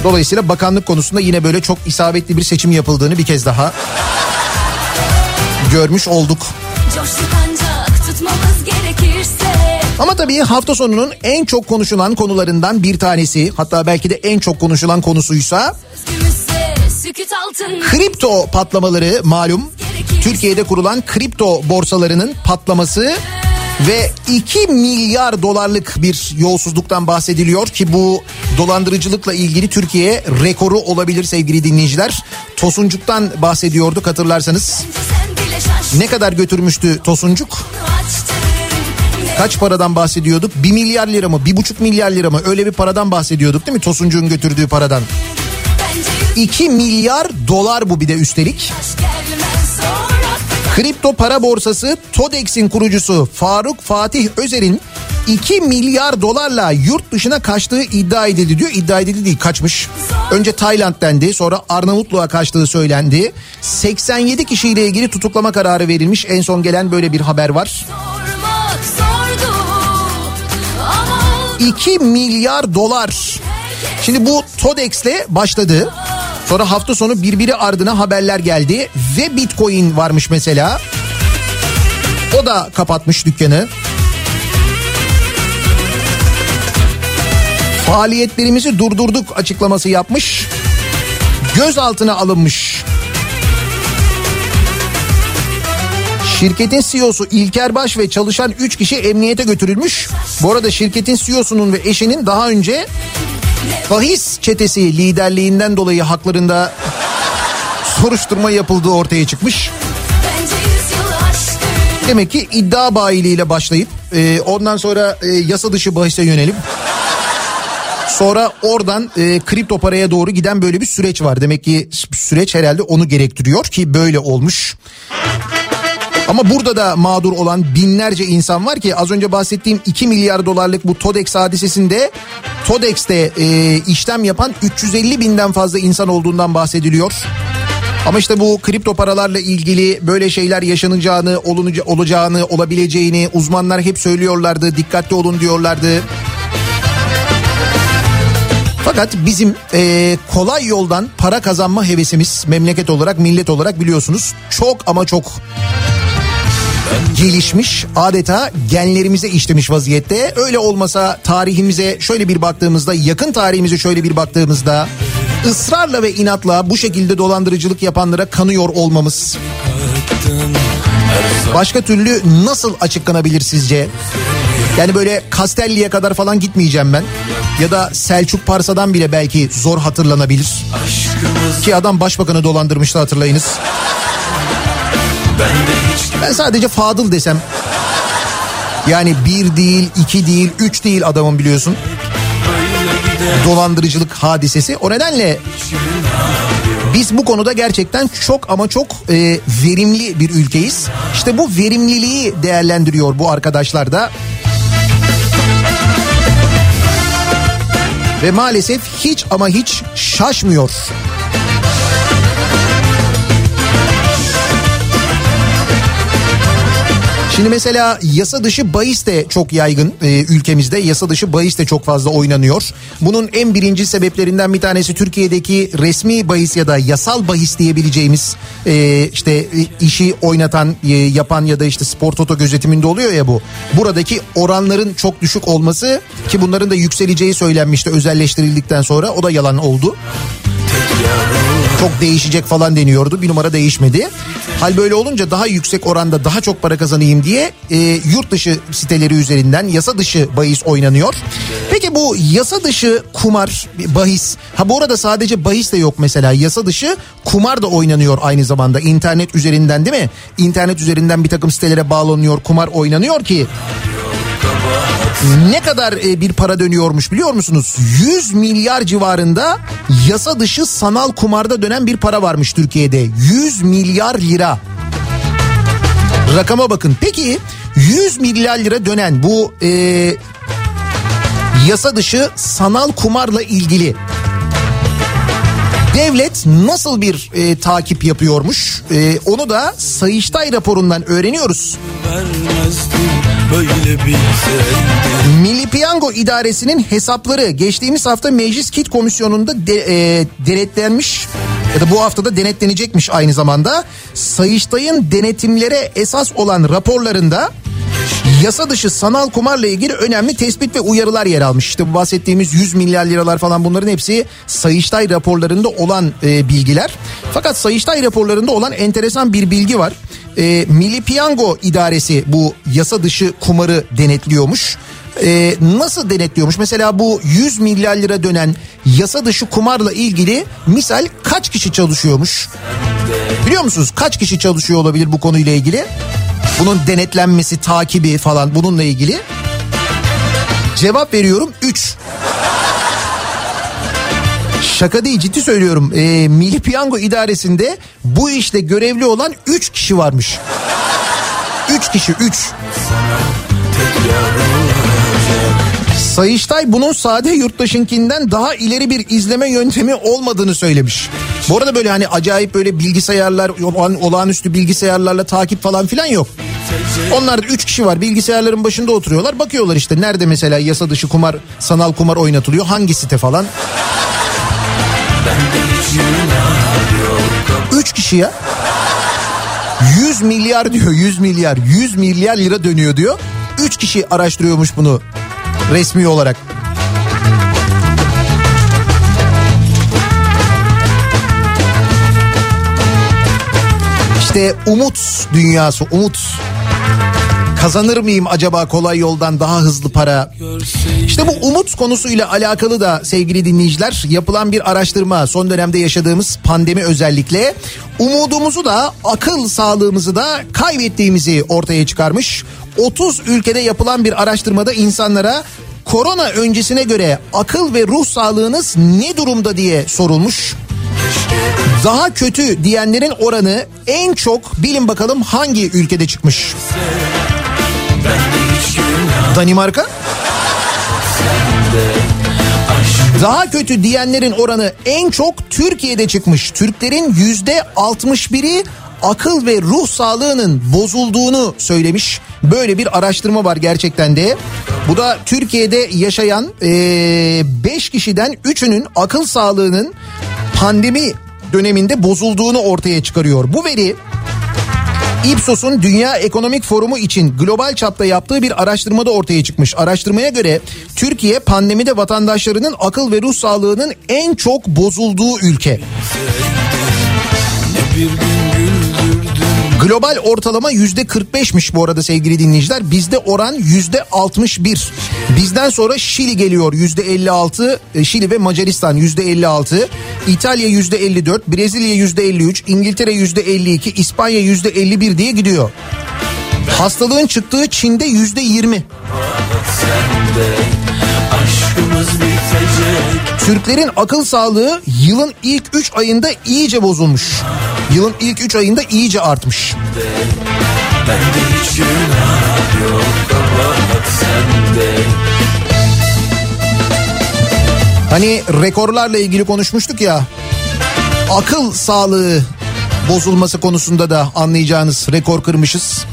Dolayısıyla bakanlık konusunda yine böyle çok isabetli bir seçim yapıldığını bir kez daha görmüş olduk. Ama tabii hafta sonunun en çok konuşulan konularından bir tanesi hatta belki de en çok konuşulan konusuysa kripto patlamaları malum. Türkiye'de kurulan kripto borsalarının patlaması ve 2 milyar dolarlık bir yolsuzluktan bahsediliyor ki bu dolandırıcılıkla ilgili Türkiye rekoru olabilir sevgili dinleyiciler. Tosuncuk'tan bahsediyorduk hatırlarsanız. Ne kadar götürmüştü Tosuncuk? Kaç paradan bahsediyorduk? 1 milyar lira mı? 1,5 milyar lira mı? Öyle bir paradan bahsediyorduk değil mi? Tosuncuk'un götürdüğü paradan. 2 milyar dolar bu bir de üstelik. Kripto para borsası TODEX'in kurucusu Faruk Fatih Özer'in 2 milyar dolarla yurt dışına kaçtığı iddia edildi diyor. İddia edildi değil kaçmış. Önce Tayland dendi sonra Arnavutluğa kaçtığı söylendi. 87 kişiyle ilgili tutuklama kararı verilmiş. En son gelen böyle bir haber var. 2 milyar dolar. Şimdi bu TODEX'le başladı. Sonra hafta sonu birbiri ardına haberler geldi ve Bitcoin varmış mesela. O da kapatmış dükkanı. Faaliyetlerimizi durdurduk açıklaması yapmış. Gözaltına alınmış. Şirketin CEO'su İlker Baş ve çalışan 3 kişi emniyete götürülmüş. Bu arada şirketin CEO'sunun ve eşinin daha önce Fahis çetesi liderliğinden dolayı haklarında soruşturma yapıldığı ortaya çıkmış. Demek ki iddia bayiliğiyle başlayıp e, ondan sonra e, yasa dışı bahise yönelim. Sonra oradan e, kripto paraya doğru giden böyle bir süreç var. Demek ki süreç herhalde onu gerektiriyor ki böyle olmuş. Ama burada da mağdur olan binlerce insan var ki az önce bahsettiğim 2 milyar dolarlık bu TODEX hadisesinde TODEX'te e, işlem yapan 350 binden fazla insan olduğundan bahsediliyor. Ama işte bu kripto paralarla ilgili böyle şeyler yaşanacağını, olacağını, olabileceğini uzmanlar hep söylüyorlardı. Dikkatli olun diyorlardı. Fakat bizim e, kolay yoldan para kazanma hevesimiz memleket olarak, millet olarak biliyorsunuz çok ama çok gelişmiş adeta genlerimize işlemiş vaziyette. Öyle olmasa tarihimize şöyle bir baktığımızda yakın tarihimize şöyle bir baktığımızda ısrarla ve inatla bu şekilde dolandırıcılık yapanlara kanıyor olmamız Başka türlü nasıl açıklanabilir sizce? Yani böyle Kastelli'ye kadar falan gitmeyeceğim ben. Ya da Selçuk Parsa'dan bile belki zor hatırlanabilir. Ki adam başbakanı dolandırmıştı hatırlayınız. Ben sadece Fadıl desem. Yani bir değil, iki değil, üç değil adamın biliyorsun. Dolandırıcılık hadisesi. O nedenle biz bu konuda gerçekten çok ama çok e, verimli bir ülkeyiz. İşte bu verimliliği değerlendiriyor bu arkadaşlar da. Ve maalesef hiç ama hiç şaşmıyor. Şimdi mesela yasa dışı bahis de çok yaygın e, ülkemizde. Yasa dışı bahis de çok fazla oynanıyor. Bunun en birinci sebeplerinden bir tanesi Türkiye'deki resmi bahis ya da yasal bahis diyebileceğimiz e, işte e, işi oynatan, e, yapan ya da işte spor toto gözetiminde oluyor ya bu. Buradaki oranların çok düşük olması ki bunların da yükseleceği söylenmişti özelleştirildikten sonra o da yalan oldu çok değişecek falan deniyordu. Bir numara değişmedi. Hal böyle olunca daha yüksek oranda daha çok para kazanayım diye e, yurt dışı siteleri üzerinden yasa dışı bahis oynanıyor. Peki bu yasa dışı kumar bahis ha bu arada sadece bahis de yok mesela yasa dışı kumar da oynanıyor aynı zamanda internet üzerinden değil mi? İnternet üzerinden bir takım sitelere bağlanıyor kumar oynanıyor ki ne kadar e, bir para dönüyormuş biliyor musunuz? 100 milyar civarında yasa dışı sanal kumarda dönen bir para varmış Türkiye'de. 100 milyar lira. Rakama bakın. Peki 100 milyar lira dönen bu e, yasa dışı sanal kumarla ilgili Devlet nasıl bir e, takip yapıyormuş? E, onu da Sayıştay raporundan öğreniyoruz. Milli Piyango İdaresi'nin hesapları geçtiğimiz hafta Meclis Kit Komisyonu'nda de, e, denetlenmiş ya da bu haftada denetlenecekmiş aynı zamanda. Sayıştay'ın denetimlere esas olan raporlarında yasa dışı sanal kumarla ilgili önemli tespit ve uyarılar yer almış. İşte bu bahsettiğimiz 100 milyar liralar falan bunların hepsi Sayıştay raporlarında olan e, bilgiler. Fakat Sayıştay raporlarında olan enteresan bir bilgi var. E, Milli Piyango İdaresi bu yasa dışı kumarı denetliyormuş. Ee, nasıl denetliyormuş? Mesela bu 100 milyar lira dönen yasa dışı kumarla ilgili misal kaç kişi çalışıyormuş? Biliyor musunuz kaç kişi çalışıyor olabilir bu konuyla ilgili? Bunun denetlenmesi, takibi falan bununla ilgili. Cevap veriyorum 3. Şaka değil ciddi söylüyorum. Ee, Milli Piyango İdaresi'nde bu işte görevli olan 3 kişi varmış. 3 kişi 3. Sayıştay bunun sade yurttaşınkinden daha ileri bir izleme yöntemi olmadığını söylemiş. Bu arada böyle hani acayip böyle bilgisayarlar, olağanüstü bilgisayarlarla takip falan filan yok. Onlar da 3 kişi var bilgisayarların başında oturuyorlar bakıyorlar işte nerede mesela yasa dışı kumar, sanal kumar oynatılıyor hangi site falan. 3 kişi ya. 100 milyar diyor 100 milyar 100 milyar lira dönüyor diyor. 3 kişi araştırıyormuş bunu resmi olarak. İşte umut dünyası umut. Kazanır mıyım acaba kolay yoldan daha hızlı para? İşte bu umut konusuyla alakalı da sevgili dinleyiciler yapılan bir araştırma son dönemde yaşadığımız pandemi özellikle umudumuzu da akıl sağlığımızı da kaybettiğimizi ortaya çıkarmış. 30 ülkede yapılan bir araştırmada insanlara korona öncesine göre akıl ve ruh sağlığınız ne durumda diye sorulmuş. Daha kötü diyenlerin oranı en çok bilin bakalım hangi ülkede çıkmış? Danimarka? Daha kötü diyenlerin oranı en çok Türkiye'de çıkmış. Türklerin yüzde 61'i akıl ve ruh sağlığının bozulduğunu söylemiş. Böyle bir araştırma var gerçekten de. Bu da Türkiye'de yaşayan 5 e, kişiden 3'ünün akıl sağlığının pandemi döneminde bozulduğunu ortaya çıkarıyor. Bu veri Ipsos'un Dünya Ekonomik Forumu için global çapta yaptığı bir araştırmada ortaya çıkmış. Araştırmaya göre Türkiye pandemide vatandaşlarının akıl ve ruh sağlığının en çok bozulduğu ülke. Global ortalama yüzde 45'miş bu arada sevgili dinleyiciler. Bizde oran yüzde 61. Bizden sonra Şili geliyor yüzde 56. e, Şili ve Macaristan yüzde 56. İtalya yüzde 54. Brezilya yüzde 53. İngiltere yüzde 52. İspanya yüzde 51 diye gidiyor. Hastalığın çıktığı Çin'de yüzde 20. Aşkımız bitecek Türklerin akıl sağlığı yılın ilk 3 ayında iyice bozulmuş. Yılın ilk 3 ayında iyice artmış. Bende hiç günah yok Hani rekorlarla ilgili konuşmuştuk ya. Akıl sağlığı bozulması konusunda da anlayacağınız rekor kırmışız.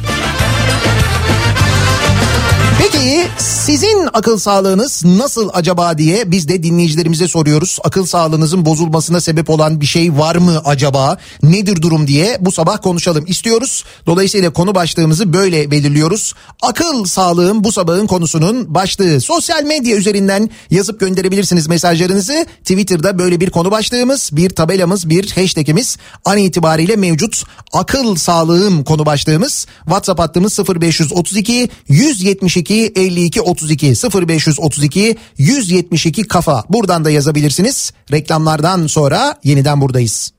Peki sizin akıl sağlığınız nasıl acaba diye biz de dinleyicilerimize soruyoruz. Akıl sağlığınızın bozulmasına sebep olan bir şey var mı acaba? Nedir durum diye bu sabah konuşalım istiyoruz. Dolayısıyla konu başlığımızı böyle belirliyoruz. Akıl sağlığın bu sabahın konusunun başlığı. Sosyal medya üzerinden yazıp gönderebilirsiniz mesajlarınızı. Twitter'da böyle bir konu başlığımız, bir tabelamız, bir hashtagimiz an itibariyle mevcut. Akıl sağlığım konu başlığımız. WhatsApp hattımız 0532 172 52 32 0532 172 kafa. Buradan da yazabilirsiniz. Reklamlardan sonra yeniden buradayız.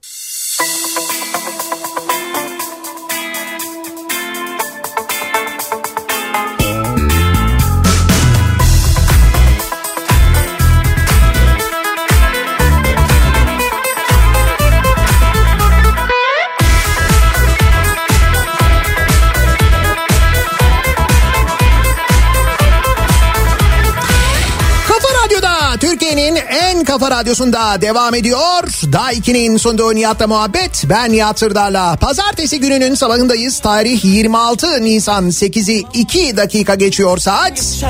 Kafa radyosunda devam ediyor. Daha 2'nin sonunda Nihat'la muhabbet. Ben Nihat Sırdar'la. Pazartesi gününün sabahındayız. Tarih 26 Nisan 8'i 2 dakika geçiyor saat.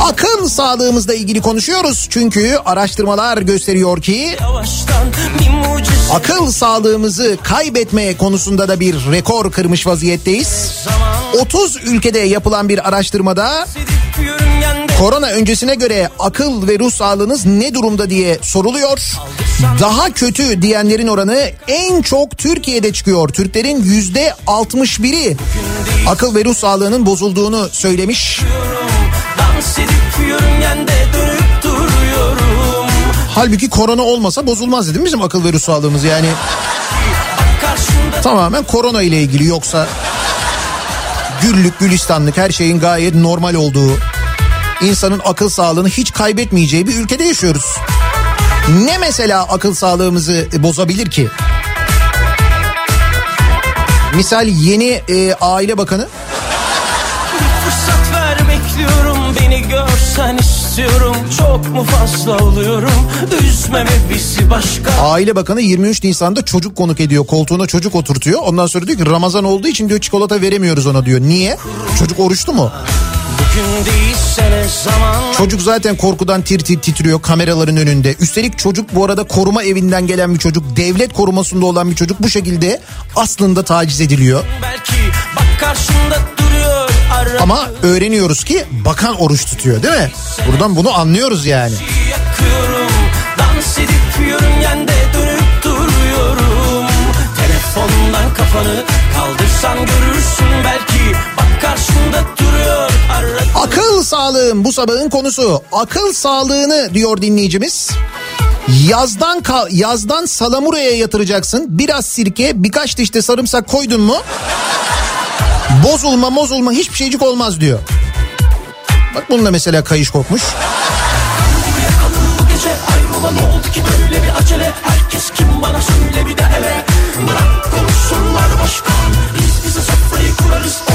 Akıl sağlığımızla ilgili konuşuyoruz. Çünkü araştırmalar gösteriyor ki akıl sağlığımızı kaybetme konusunda da bir rekor kırmış vaziyetteyiz. 30 ülkede yapılan bir araştırmada korona öncesine göre akıl ve ruh sağlığınız ne durumda diye soruluyor. Daha kötü diyenlerin oranı en çok Türkiye'de çıkıyor. Türklerin yüzde 61'i akıl ve ruh sağlığının bozulduğunu söylemiş. Dans edip yörüngende dönüp duruyorum Halbuki korona olmasa bozulmazdı değil mi bizim akıl ve ruh sağlığımız yani? Tamamen korona ile ilgili yoksa güllük gülistanlık her şeyin gayet normal olduğu insanın akıl sağlığını hiç kaybetmeyeceği bir ülkede yaşıyoruz. Ne mesela akıl sağlığımızı bozabilir ki? Misal yeni e, aile bakanı fırsat ver bekliyorum Beni görsen istiyorum Çok mu fazla oluyorum Üzmeme bizi başka Aile Bakanı 23 Nisan'da çocuk konuk ediyor. Koltuğuna çocuk oturtuyor. Ondan sonra diyor ki Ramazan olduğu için diyor çikolata veremiyoruz ona diyor. Niye? Çocuk oruçlu mu? Çocuk zaten korkudan tir tir titriyor kameraların önünde. Üstelik çocuk bu arada koruma evinden gelen bir çocuk. Devlet korumasında olan bir çocuk bu şekilde aslında taciz ediliyor. Belki bak duruyor Ara Ama öğreniyoruz ki bakan oruç tutuyor değil mi? Buradan bunu anlıyoruz yani. yakıyorum Dans edip yörüngende dönüp duruyorum Telefondan kafanı kaldırsan görürsün belki Akıl sağlığım bu sabahın konusu. Akıl sağlığını diyor dinleyicimiz. Yazdan kal, yazdan salamuraya yatıracaksın. Biraz sirke, birkaç diş de sarımsak koydun mu? Bozulma, mozulma hiçbir şeycik olmaz diyor. Bak bununla mesela kayış hele Bırak konuşsunlar başkan Biz bize sofrayı kurarız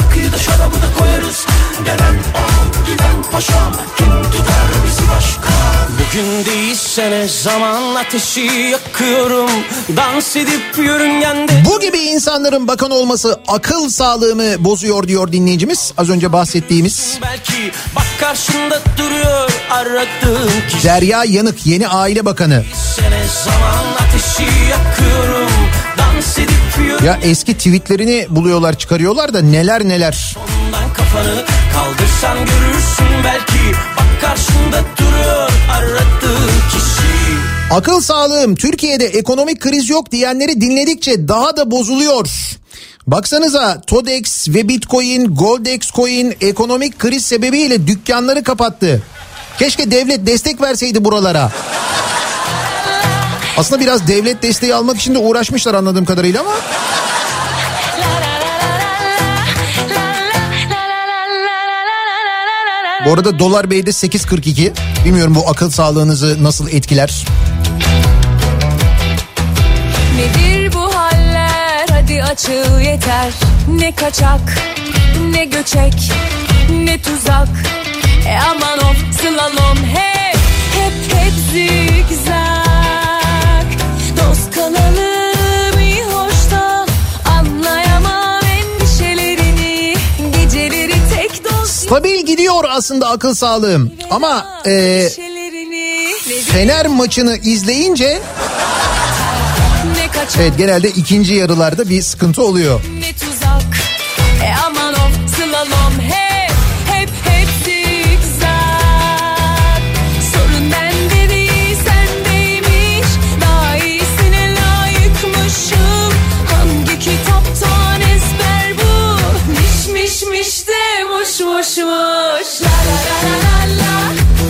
Ortaya rakıyı da şarabı da koyarız. Gelen ağam giden paşam. Kim tutar bizi başka? Bugün değilse ne zaman ateşi yakıyorum? Dans edip yörüngende Bu gibi insanların bakan olması akıl sağlığımı bozuyor diyor dinleyicimiz. Az önce bahsettiğimiz Belki bak karşında duruyor aradığım kişi. Derya Yanık yeni aile bakanı. Ne zaman ateşi yakıyorum Ya eski tweetlerini buluyorlar çıkarıyorlar da neler neler. Ondan kafanı kaldırsan görürsün belki Bak karşında duruyor aradığın kişi Akıl sağlığım Türkiye'de ekonomik kriz yok diyenleri dinledikçe daha da bozuluyor. Baksanıza Todex ve Bitcoin, Goldex Coin ekonomik kriz sebebiyle dükkanları kapattı. Keşke devlet destek verseydi buralara. Aslında biraz devlet desteği almak için de uğraşmışlar anladığım kadarıyla ama. Bu arada dolar beyde 8.42. Bilmiyorum bu akıl sağlığınızı nasıl etkiler. Nedir bu haller hadi açıl yeter Ne kaçak ne göçek ne tuzak E aman of slalom hep hep hep zigzag Stabil gidiyor aslında akıl sağlığım. Ama e, Fener maçını izleyince evet genelde ikinci yarılarda bir sıkıntı oluyor. La la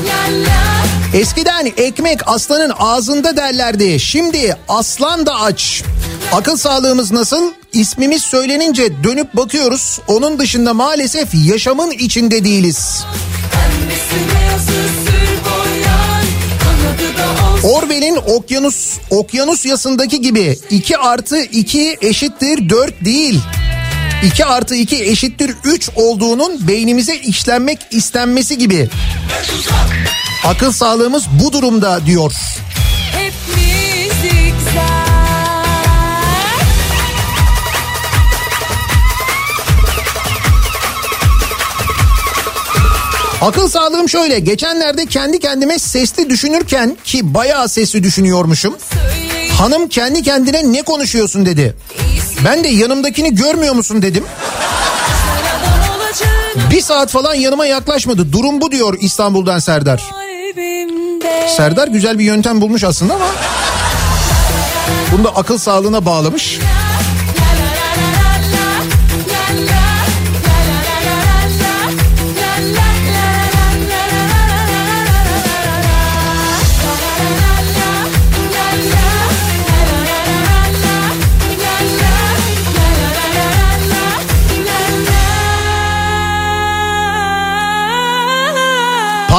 la la Eskiden ekmek aslanın ağzında derlerdi. Şimdi aslan da aç. Akıl sağlığımız nasıl? İsmimiz söylenince dönüp bakıyoruz. Onun dışında maalesef yaşamın içinde değiliz. Orwell'in okyanus okyanus yasındaki gibi 2 artı 2 eşittir 4 değil. 2 artı 2 eşittir 3 olduğunun beynimize işlenmek istenmesi gibi. Akıl sağlığımız bu durumda diyor. Akıl sağlığım şöyle. Geçenlerde kendi kendime sesli düşünürken ki bayağı sesli düşünüyormuşum. Hanım kendi kendine ne konuşuyorsun dedi. Ben de yanımdakini görmüyor musun dedim. Bir saat falan yanıma yaklaşmadı. Durum bu diyor İstanbul'dan Serdar. Serdar güzel bir yöntem bulmuş aslında ama bunu da akıl sağlığına bağlamış.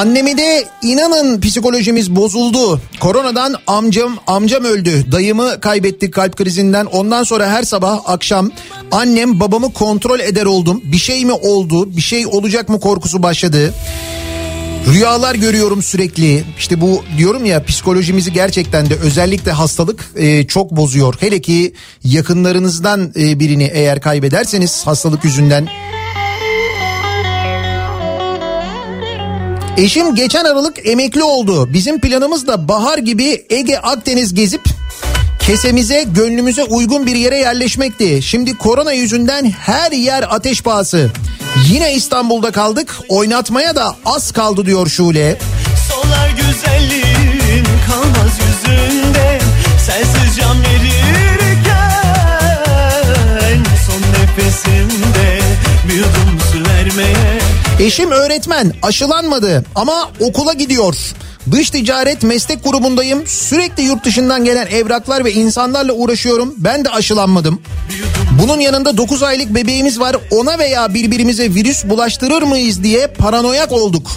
Pandemide inanın psikolojimiz bozuldu. Koronadan amcam amcam öldü. Dayımı kaybettik kalp krizinden. Ondan sonra her sabah akşam annem babamı kontrol eder oldum. Bir şey mi oldu? Bir şey olacak mı korkusu başladı. Rüyalar görüyorum sürekli. İşte bu diyorum ya psikolojimizi gerçekten de özellikle hastalık e, çok bozuyor. Hele ki yakınlarınızdan e, birini eğer kaybederseniz hastalık yüzünden Eşim geçen Aralık emekli oldu. Bizim planımız da bahar gibi Ege Akdeniz gezip kesemize gönlümüze uygun bir yere yerleşmekti. Şimdi korona yüzünden her yer ateş pahası. Yine İstanbul'da kaldık. Oynatmaya da az kaldı diyor Şule. Solar güzelliğin kalmaz yüzünde Sensiz can Eşim öğretmen aşılanmadı ama okula gidiyor. Dış ticaret meslek grubundayım. Sürekli yurt dışından gelen evraklar ve insanlarla uğraşıyorum. Ben de aşılanmadım. Bunun yanında 9 aylık bebeğimiz var. Ona veya birbirimize virüs bulaştırır mıyız diye paranoyak olduk.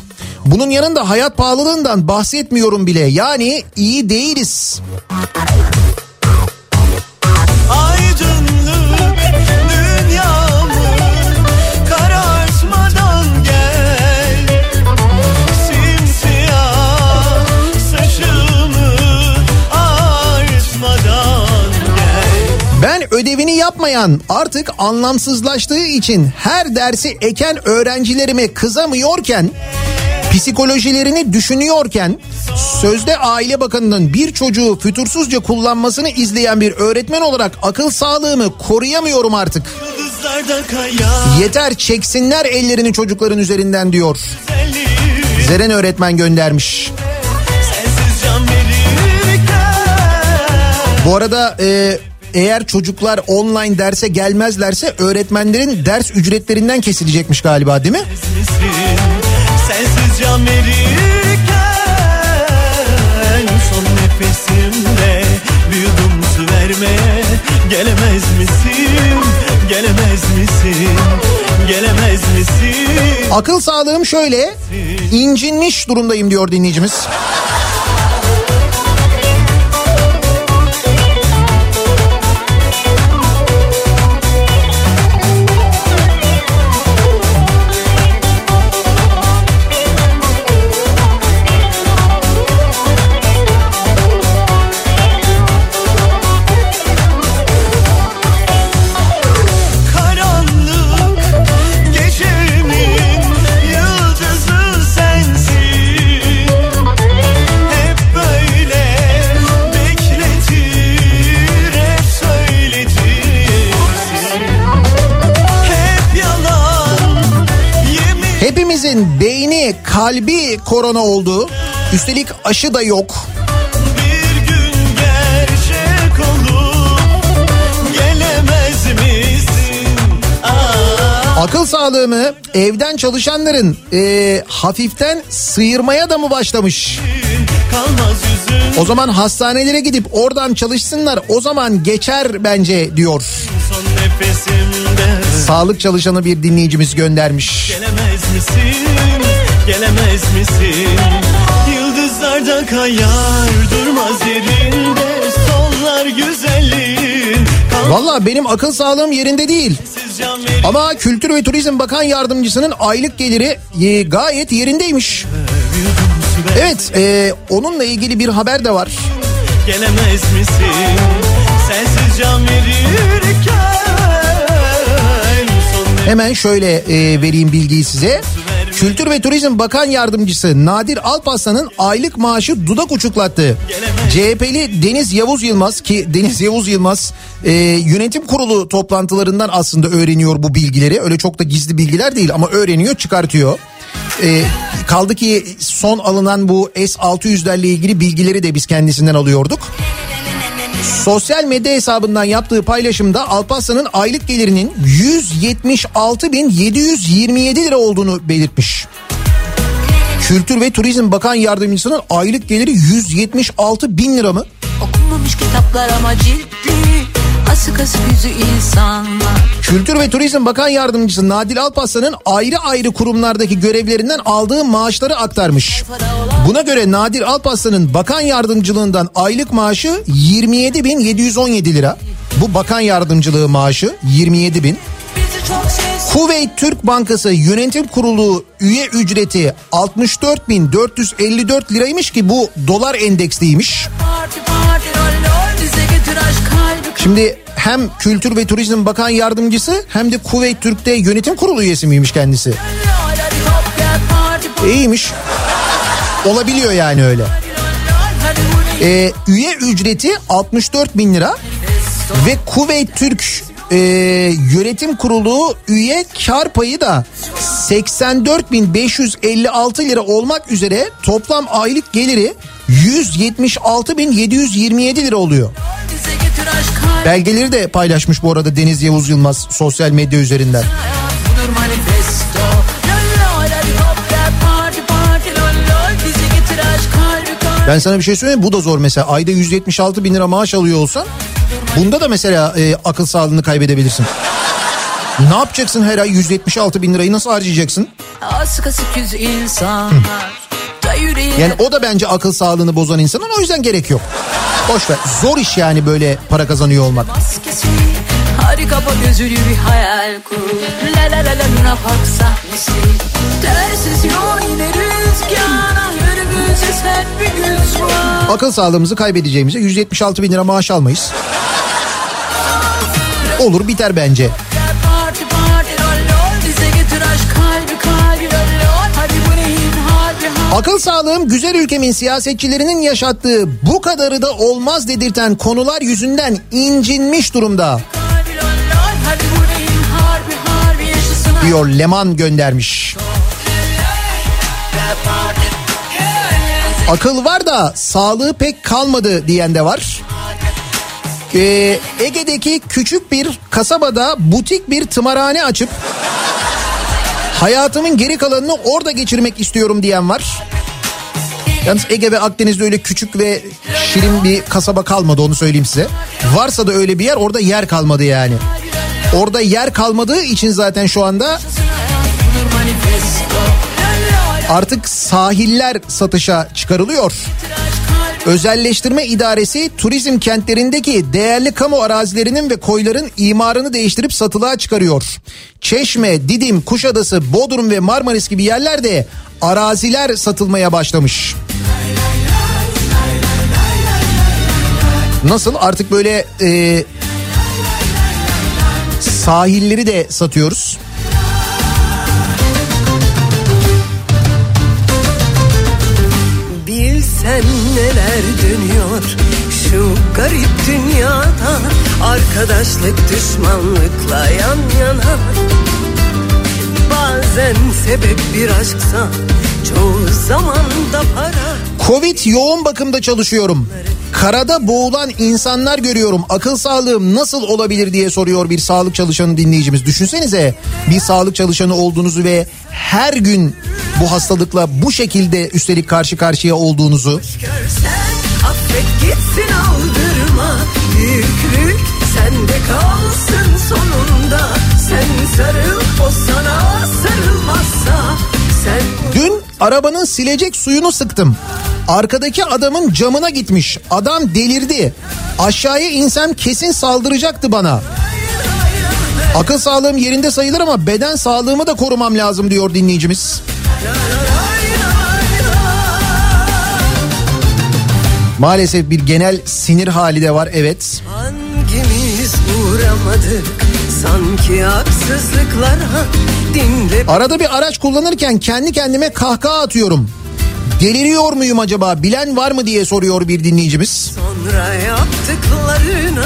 Bunun yanında hayat pahalılığından bahsetmiyorum bile. Yani iyi değiliz. Ödevini yapmayan artık anlamsızlaştığı için her dersi eken öğrencilerime kızamıyorken psikolojilerini düşünüyorken sözde aile bakanının bir çocuğu fütursuzca kullanmasını izleyen bir öğretmen olarak akıl sağlığımı koruyamıyorum artık. Yeter çeksinler ellerini çocukların üzerinden diyor. Zeren öğretmen göndermiş. Bu arada e, eğer çocuklar online derse gelmezlerse öğretmenlerin ders ücretlerinden kesilecekmiş galiba değil mi? Sensiz can verirken son nefesimde bir yudum su vermeye gelemez misin? Gelemez misin? Gelemez misin? Akıl sağlığım şöyle incinmiş durumdayım diyor dinleyicimiz. Hepimizin beyni kalbi korona oldu. Üstelik aşı da yok. Akıl sağlığımı evden çalışanların e, hafiften sıyırmaya da mı başlamış? O zaman hastanelere gidip oradan çalışsınlar o zaman geçer bence diyor. Nefesimde Sağlık çalışanı bir dinleyicimiz göndermiş. Gelemez misin? Gelemez misin? Yıldızlarda kayar durmaz yerinde sonlar güzelliğin Valla benim akıl sağlığım yerinde değil. Ama Kültür ve Turizm Bakan Yardımcısının aylık geliri e, gayet yerindeymiş. Evet e, onunla ilgili bir haber de var. Gelemez misin? Sensiz can verirken Hemen şöyle e, vereyim bilgiyi size. Kültür ve Turizm Bakan Yardımcısı Nadir Alparslan'ın aylık maaşı dudak uçuklattı. CHP'li Deniz Yavuz Yılmaz ki Deniz Yavuz Yılmaz e, yönetim kurulu toplantılarından aslında öğreniyor bu bilgileri. Öyle çok da gizli bilgiler değil ama öğreniyor çıkartıyor. E, kaldı ki son alınan bu S-600'lerle ilgili bilgileri de biz kendisinden alıyorduk. Sosyal medya hesabından yaptığı paylaşımda Alparslan'ın aylık gelirinin 176.727 lira olduğunu belirtmiş. Kültür ve Turizm Bakan Yardımcısının aylık geliri 176 bin lira mı? Okunmamış kitaplar ama ciltli Asık yüzü insanlar Kültür ve Turizm Bakan Yardımcısı Nadil Alparslan'ın ayrı ayrı kurumlardaki görevlerinden aldığı maaşları aktarmış. Buna göre Nadir Alparslan'ın bakan yardımcılığından aylık maaşı 27.717 lira. Bu bakan yardımcılığı maaşı 27 bin. Kuveyt Türk Bankası Yönetim Kurulu üye ücreti 64.454 liraymış ki bu dolar endeksliymiş. Parti parti Şimdi hem Kültür ve Turizm Bakan Yardımcısı hem de Kuveyt Türk'te yönetim kurulu üyesi miymiş kendisi? İyiymiş. Olabiliyor yani öyle. Ee, üye ücreti 64 bin lira ve Kuveyt Türk e, yönetim kurulu üye kar payı da 84.556 lira olmak üzere toplam aylık geliri 176.727 lira oluyor. Belgeleri de paylaşmış bu arada Deniz Yavuz Yılmaz sosyal medya üzerinden. Ben sana bir şey söyleyeyim? Bu da zor mesela. Ayda 176 bin lira maaş alıyor olsan bunda da mesela e, akıl sağlığını kaybedebilirsin. Ne yapacaksın her ay 176 bin lirayı nasıl harcayacaksın? Asık asık yüzü insanlar Yani o da bence akıl sağlığını bozan insanın o yüzden gerek yok. Boş ver. Zor iş yani böyle para kazanıyor olmak. maskesi Harika bu gözülü bir hayal kur La la la la Luna Park sahnesi Tersiz yol yine rüzgara Önümüzde sen bir güz var Akıl sağlığımızı kaybedeceğimize 176 bin lira maaş almayız. Olur biter bence. Akıl sağlığım güzel ülkemin siyasetçilerinin yaşattığı bu kadarı da olmaz dedirten konular yüzünden incinmiş durumda diyor Leman göndermiş. Akıl var da sağlığı pek kalmadı diyen de var. Ee, Ege'deki küçük bir kasabada butik bir tımarhane açıp hayatımın geri kalanını orada geçirmek istiyorum diyen var. Yalnız Ege ve Akdeniz'de öyle küçük ve şirin bir kasaba kalmadı onu söyleyeyim size. Varsa da öyle bir yer orada yer kalmadı yani. Orada yer kalmadığı için zaten şu anda artık sahiller satışa çıkarılıyor. Özelleştirme İdaresi turizm kentlerindeki değerli kamu arazilerinin ve koyların imarını değiştirip satılığa çıkarıyor. Çeşme, Didim, Kuşadası, Bodrum ve Marmaris gibi yerlerde araziler satılmaya başlamış. Nasıl artık böyle e, sahilleri de satıyoruz. Bilsen neler dönüyor şu garip dünyada? Arkadaşlık düşmanlıkla yan yana. Bazen sebep bir aşksa çoğu zaman da para Covid yoğun bakımda çalışıyorum. Karada boğulan insanlar görüyorum. Akıl sağlığım nasıl olabilir diye soruyor bir sağlık çalışanı dinleyicimiz. Düşünsenize bir sağlık çalışanı olduğunuzu ve her gün bu hastalıkla bu şekilde üstelik karşı karşıya olduğunuzu. Affet gitsin aldırma Büyüklük sende kalsın sonunda Sen sarıl o sana sarılmazsa Sen Dün arabanın silecek suyunu sıktım. Arkadaki adamın camına gitmiş. Adam delirdi. Aşağıya insem kesin saldıracaktı bana. Akıl sağlığım yerinde sayılır ama beden sağlığımı da korumam lazım diyor dinleyicimiz. Maalesef bir genel sinir hali de var evet. hangimiz uğramadık Sanki haksızlıklara dinle Arada bir araç kullanırken kendi kendime kahkaha atıyorum. Deliriyor muyum acaba bilen var mı diye soruyor bir dinleyicimiz.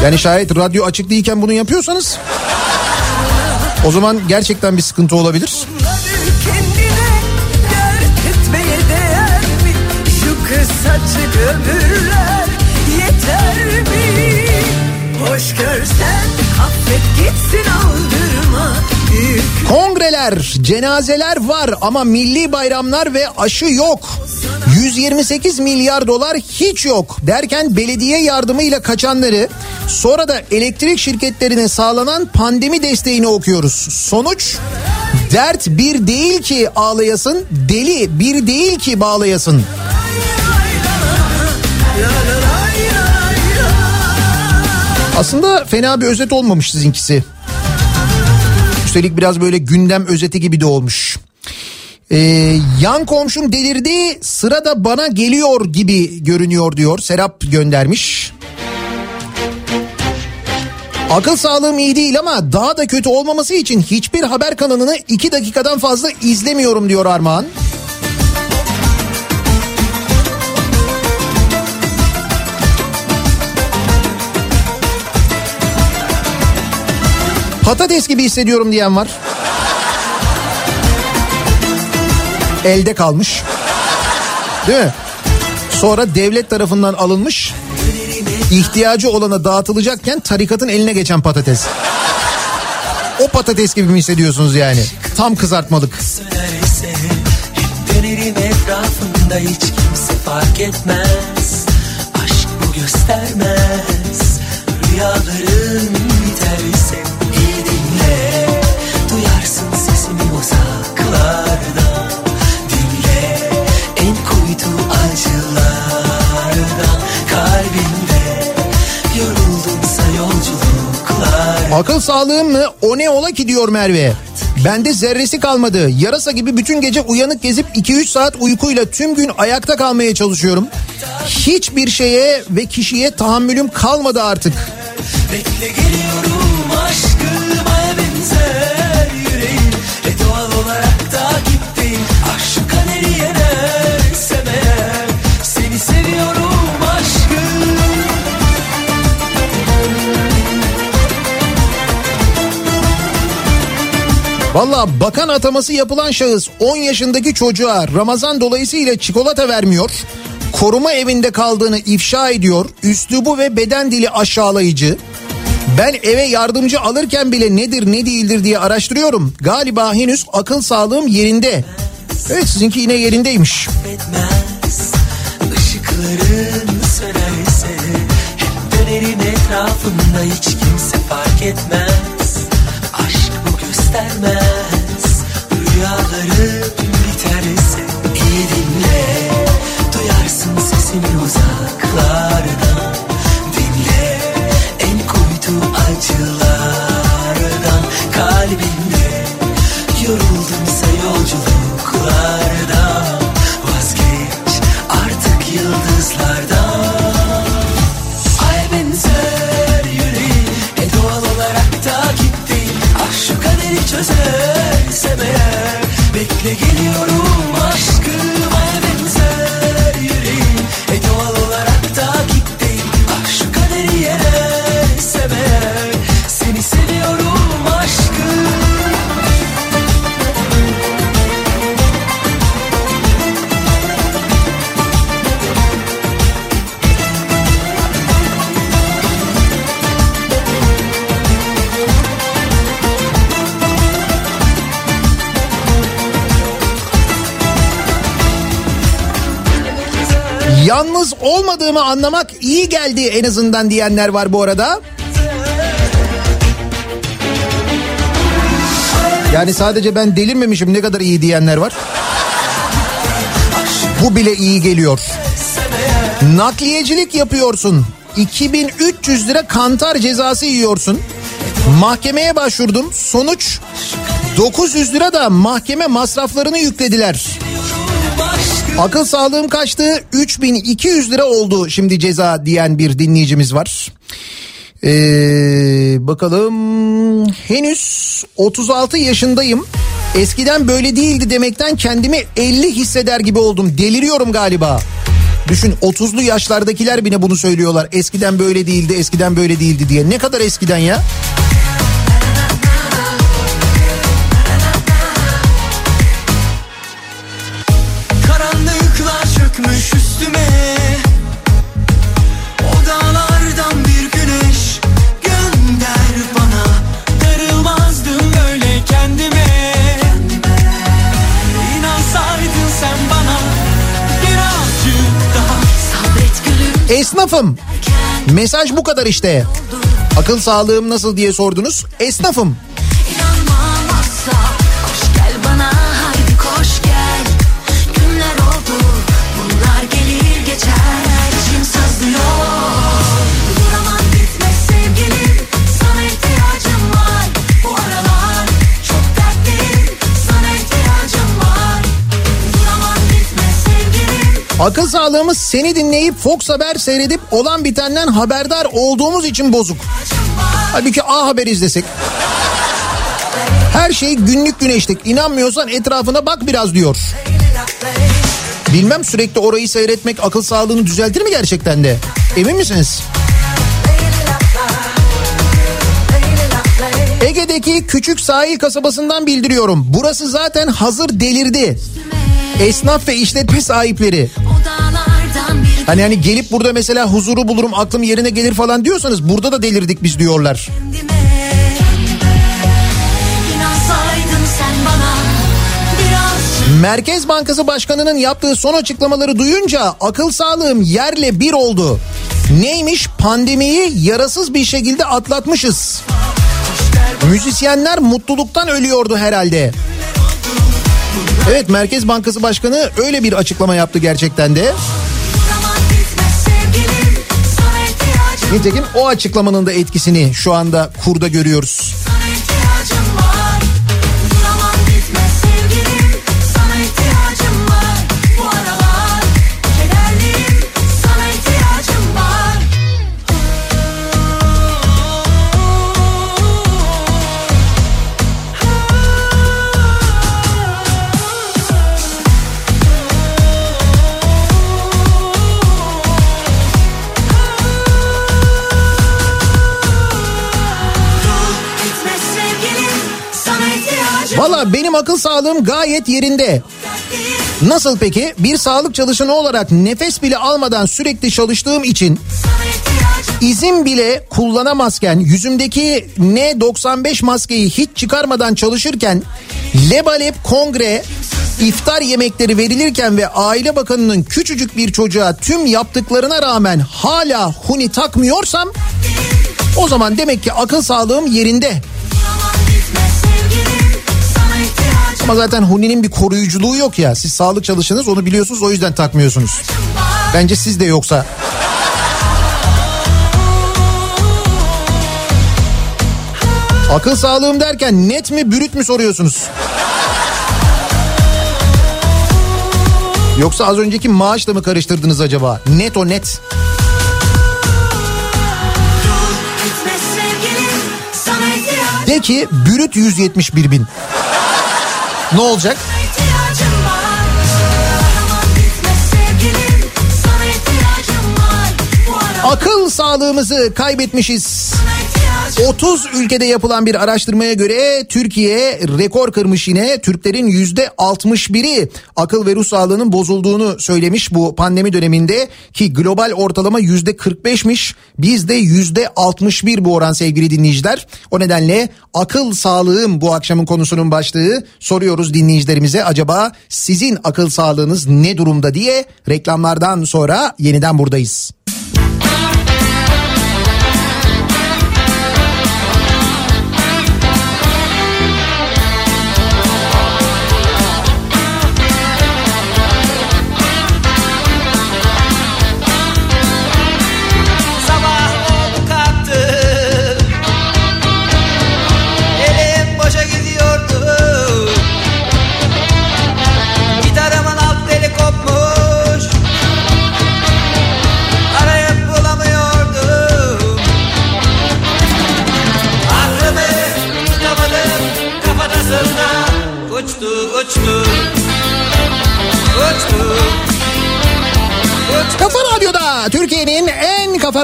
Yani şayet radyo açık değilken bunu yapıyorsanız o zaman gerçekten bir sıkıntı olabilir. Ömürler yeter mi? Hoş görsen affet gitsin aldırma Kongreler, cenazeler var ama milli bayramlar ve aşı yok. 128 milyar dolar hiç yok derken belediye yardımıyla kaçanları sonra da elektrik şirketlerine sağlanan pandemi desteğini okuyoruz. Sonuç dert bir değil ki ağlayasın, deli bir değil ki bağlayasın. Aslında fena bir özet olmamış sizinkisi. Üstelik biraz böyle gündem özeti gibi de olmuş. Ee, yan komşum delirdi sıra da bana geliyor gibi görünüyor diyor Serap göndermiş. Akıl sağlığım iyi değil ama daha da kötü olmaması için hiçbir haber kanalını iki dakikadan fazla izlemiyorum diyor Armağan. Patates gibi hissediyorum diyen var. Elde kalmış. Değil mi? Sonra devlet tarafından alınmış. ihtiyacı olana dağıtılacakken tarikatın eline geçen patates. O patates gibi mi hissediyorsunuz yani? Tam kızartmalık. Dönerim etrafında hiç kimse fark etmez Aşk bu göstermez Rüyaların Akıl sağlığım mı? O ne ola ki diyor Merve. Bende zerresi kalmadı. Yarasa gibi bütün gece uyanık gezip 2-3 saat uykuyla tüm gün ayakta kalmaya çalışıyorum. Hiçbir şeye ve kişiye tahammülüm kalmadı artık. Bekle geliyorum Valla bakan ataması yapılan şahıs 10 yaşındaki çocuğa Ramazan dolayısıyla çikolata vermiyor. koruma evinde kaldığını ifşa ediyor. Üslubu ve beden dili aşağılayıcı. Ben eve yardımcı alırken bile nedir ne değildir diye araştırıyorum. Galiba henüz akıl sağlığım yerinde. Evet sizinki yine yerindeymiş. etmez sönerse Hep dönerin etrafında hiç kimse fark etmez bu göstermez Rüyalarım biterse iyi dinle. Duyarsın sesimi uzaklardan. Dinle en kuytu acılardan. Kalbimde yoruldumsa yolculuklardan geliyorum olmadığımı anlamak iyi geldi en azından diyenler var bu arada. Yani sadece ben delirmemişim ne kadar iyi diyenler var. Bu bile iyi geliyor. Nakliyecilik yapıyorsun. 2300 lira kantar cezası yiyorsun. Mahkemeye başvurdum. Sonuç 900 lira da mahkeme masraflarını yüklediler. Akıl sağlığım kaçtı? 3200 lira oldu şimdi ceza diyen bir dinleyicimiz var. Ee, bakalım henüz 36 yaşındayım. Eskiden böyle değildi demekten kendimi 50 hisseder gibi oldum. Deliriyorum galiba. Düşün 30'lu yaşlardakiler bile bunu söylüyorlar. Eskiden böyle değildi, eskiden böyle değildi diye. Ne kadar eskiden ya? Esnafım. Mesaj bu kadar işte. Akıl sağlığım nasıl diye sordunuz. Esnafım. Akıl sağlığımız seni dinleyip Fox Haber seyredip olan bitenden haberdar olduğumuz için bozuk. Halbuki A Haber izlesek. Her şey günlük güneşlik. İnanmıyorsan etrafına bak biraz diyor. Bilmem sürekli orayı seyretmek akıl sağlığını düzeltir mi gerçekten de? Emin misiniz? Ege'deki küçük sahil kasabasından bildiriyorum. Burası zaten hazır delirdi. Esnaf ve işletme sahipleri. Hani hani gelip burada mesela huzuru bulurum aklım yerine gelir falan diyorsanız burada da delirdik biz diyorlar. kendime bana Merkez Bankası Başkanı'nın yaptığı son açıklamaları duyunca akıl sağlığım yerle bir oldu. Neymiş pandemiyi yarasız bir şekilde atlatmışız. Müzisyenler mutluluktan ölüyordu herhalde. Evet Merkez Bankası Başkanı öyle bir açıklama yaptı gerçekten de. Nitekim o açıklamanın da etkisini şu anda kurda görüyoruz. Valla benim akıl sağlığım gayet yerinde. Nasıl peki? Bir sağlık çalışanı olarak nefes bile almadan sürekli çalıştığım için izin bile kullanamazken yüzümdeki N95 maskeyi hiç çıkarmadan çalışırken lebalep kongre iftar yemekleri verilirken ve aile bakanının küçücük bir çocuğa tüm yaptıklarına rağmen hala huni takmıyorsam o zaman demek ki akıl sağlığım yerinde. Ama zaten Huni'nin bir koruyuculuğu yok ya. Siz sağlık çalışanız onu biliyorsunuz o yüzden takmıyorsunuz. Bence siz de yoksa. Akıl sağlığım derken net mi bürüt mü soruyorsunuz? Yoksa az önceki maaşla mı karıştırdınız acaba? Net o net. De ki bürüt 171 bin. Ne olacak? Akıl sağlığımızı kaybetmişiz. Sana ihtiyacım 30 ülkede yapılan bir araştırmaya göre Türkiye rekor kırmış yine. Türklerin yüzde 61'i akıl ve ruh sağlığının bozulduğunu söylemiş bu pandemi döneminde ki global ortalama yüzde 45'miş. Bizde yüzde 61 bu oran sevgili dinleyiciler. O nedenle akıl sağlığım bu akşamın konusunun başlığı. Soruyoruz dinleyicilerimize acaba sizin akıl sağlığınız ne durumda diye reklamlardan sonra yeniden buradayız.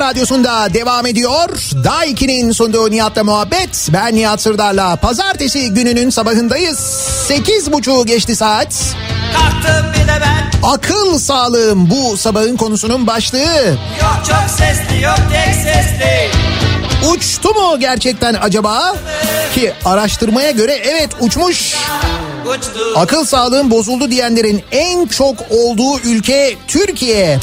Radyosunda devam ediyor. Daiki'nin sunduğu Nihat'la muhabbet. Ben Nihat Sırdar'la pazartesi gününün sabahındayız. Sekiz buçuğu geçti saat. Akıl sağlığım bu sabahın konusunun başlığı. Yok çok sesli yok tek sesli Uçtu mu gerçekten acaba? Ki araştırmaya göre evet uçmuş. Akıl sağlığım bozuldu diyenlerin en çok olduğu ülke Türkiye.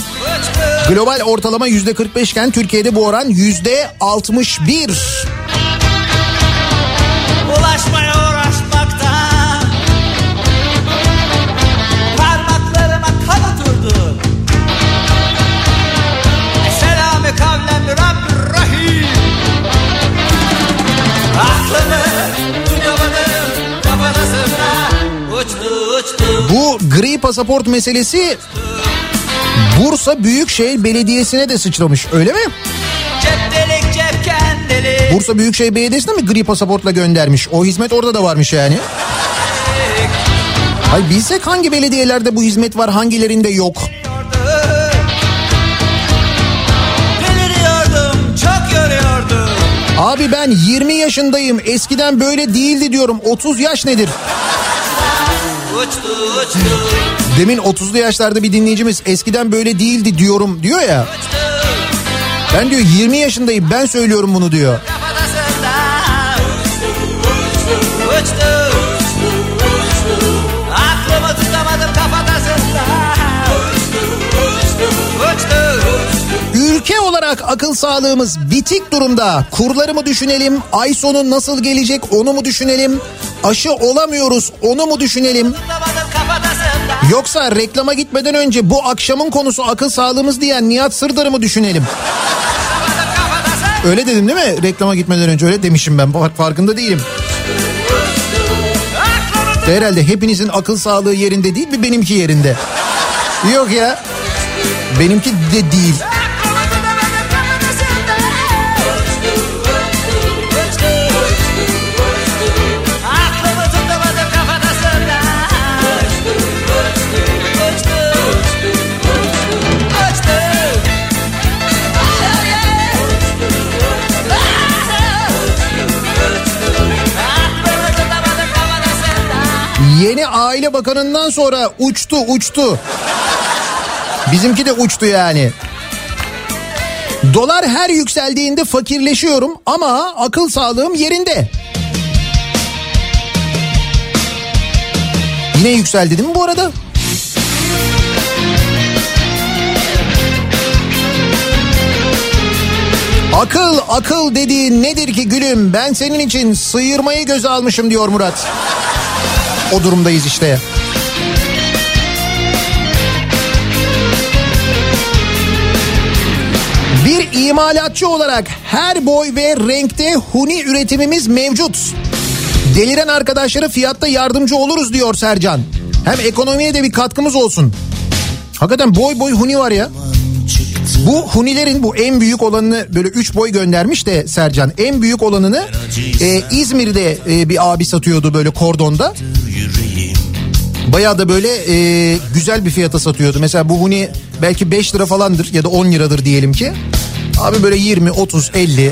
Global ortalama yüzde 45 iken Türkiye'de bu oran yüzde 61. Ulaşmaya pasaport meselesi Bursa Büyükşehir Belediyesi'ne de sıçramış öyle mi? Cep cep Bursa Büyükşehir Belediyesi'ne mi gri pasaportla göndermiş? O hizmet orada da varmış yani. Ay bilsek hangi belediyelerde bu hizmet var hangilerinde yok. Abi ben 20 yaşındayım eskiden böyle değildi diyorum 30 yaş nedir? Uçtu uçtu Demin 30'lu yaşlarda bir dinleyicimiz eskiden böyle değildi diyorum diyor ya. Ben diyor 20 yaşındayım ben söylüyorum bunu diyor. Ülke olarak akıl sağlığımız bitik durumda. Kurları mı düşünelim? Ay sonu nasıl gelecek onu mu düşünelim? Aşı olamıyoruz onu mu düşünelim? Yoksa reklama gitmeden önce bu akşamın konusu akıl sağlığımız diyen Nihat Sırdar'ı mı düşünelim? Öyle dedim değil mi? Reklama gitmeden önce öyle demişim ben. Farkında değilim. Herhalde hepinizin akıl sağlığı yerinde değil mi benimki yerinde? Yok ya. Benimki de değil. Yeni aile bakanından sonra uçtu uçtu. Bizimki de uçtu yani. Dolar her yükseldiğinde fakirleşiyorum ama akıl sağlığım yerinde. Yine yükseldi değil mi bu arada? Akıl akıl dediğin nedir ki gülüm? Ben senin için sıyırmayı göze almışım diyor Murat. O durumdayız işte. Bir imalatçı olarak her boy ve renkte huni üretimimiz mevcut. Deliren arkadaşlara fiyatta yardımcı oluruz diyor Sercan. Hem ekonomiye de bir katkımız olsun. Hakikaten boy boy huni var ya. Bu hunilerin bu en büyük olanını böyle 3 boy göndermiş de Sercan. En büyük olanını e, İzmir'de e, bir abi satıyordu böyle kordonda. Bayağı da böyle e, güzel bir fiyata satıyordu. Mesela bu huni belki 5 lira falandır ya da 10 liradır diyelim ki. Abi böyle 20, 30, 50.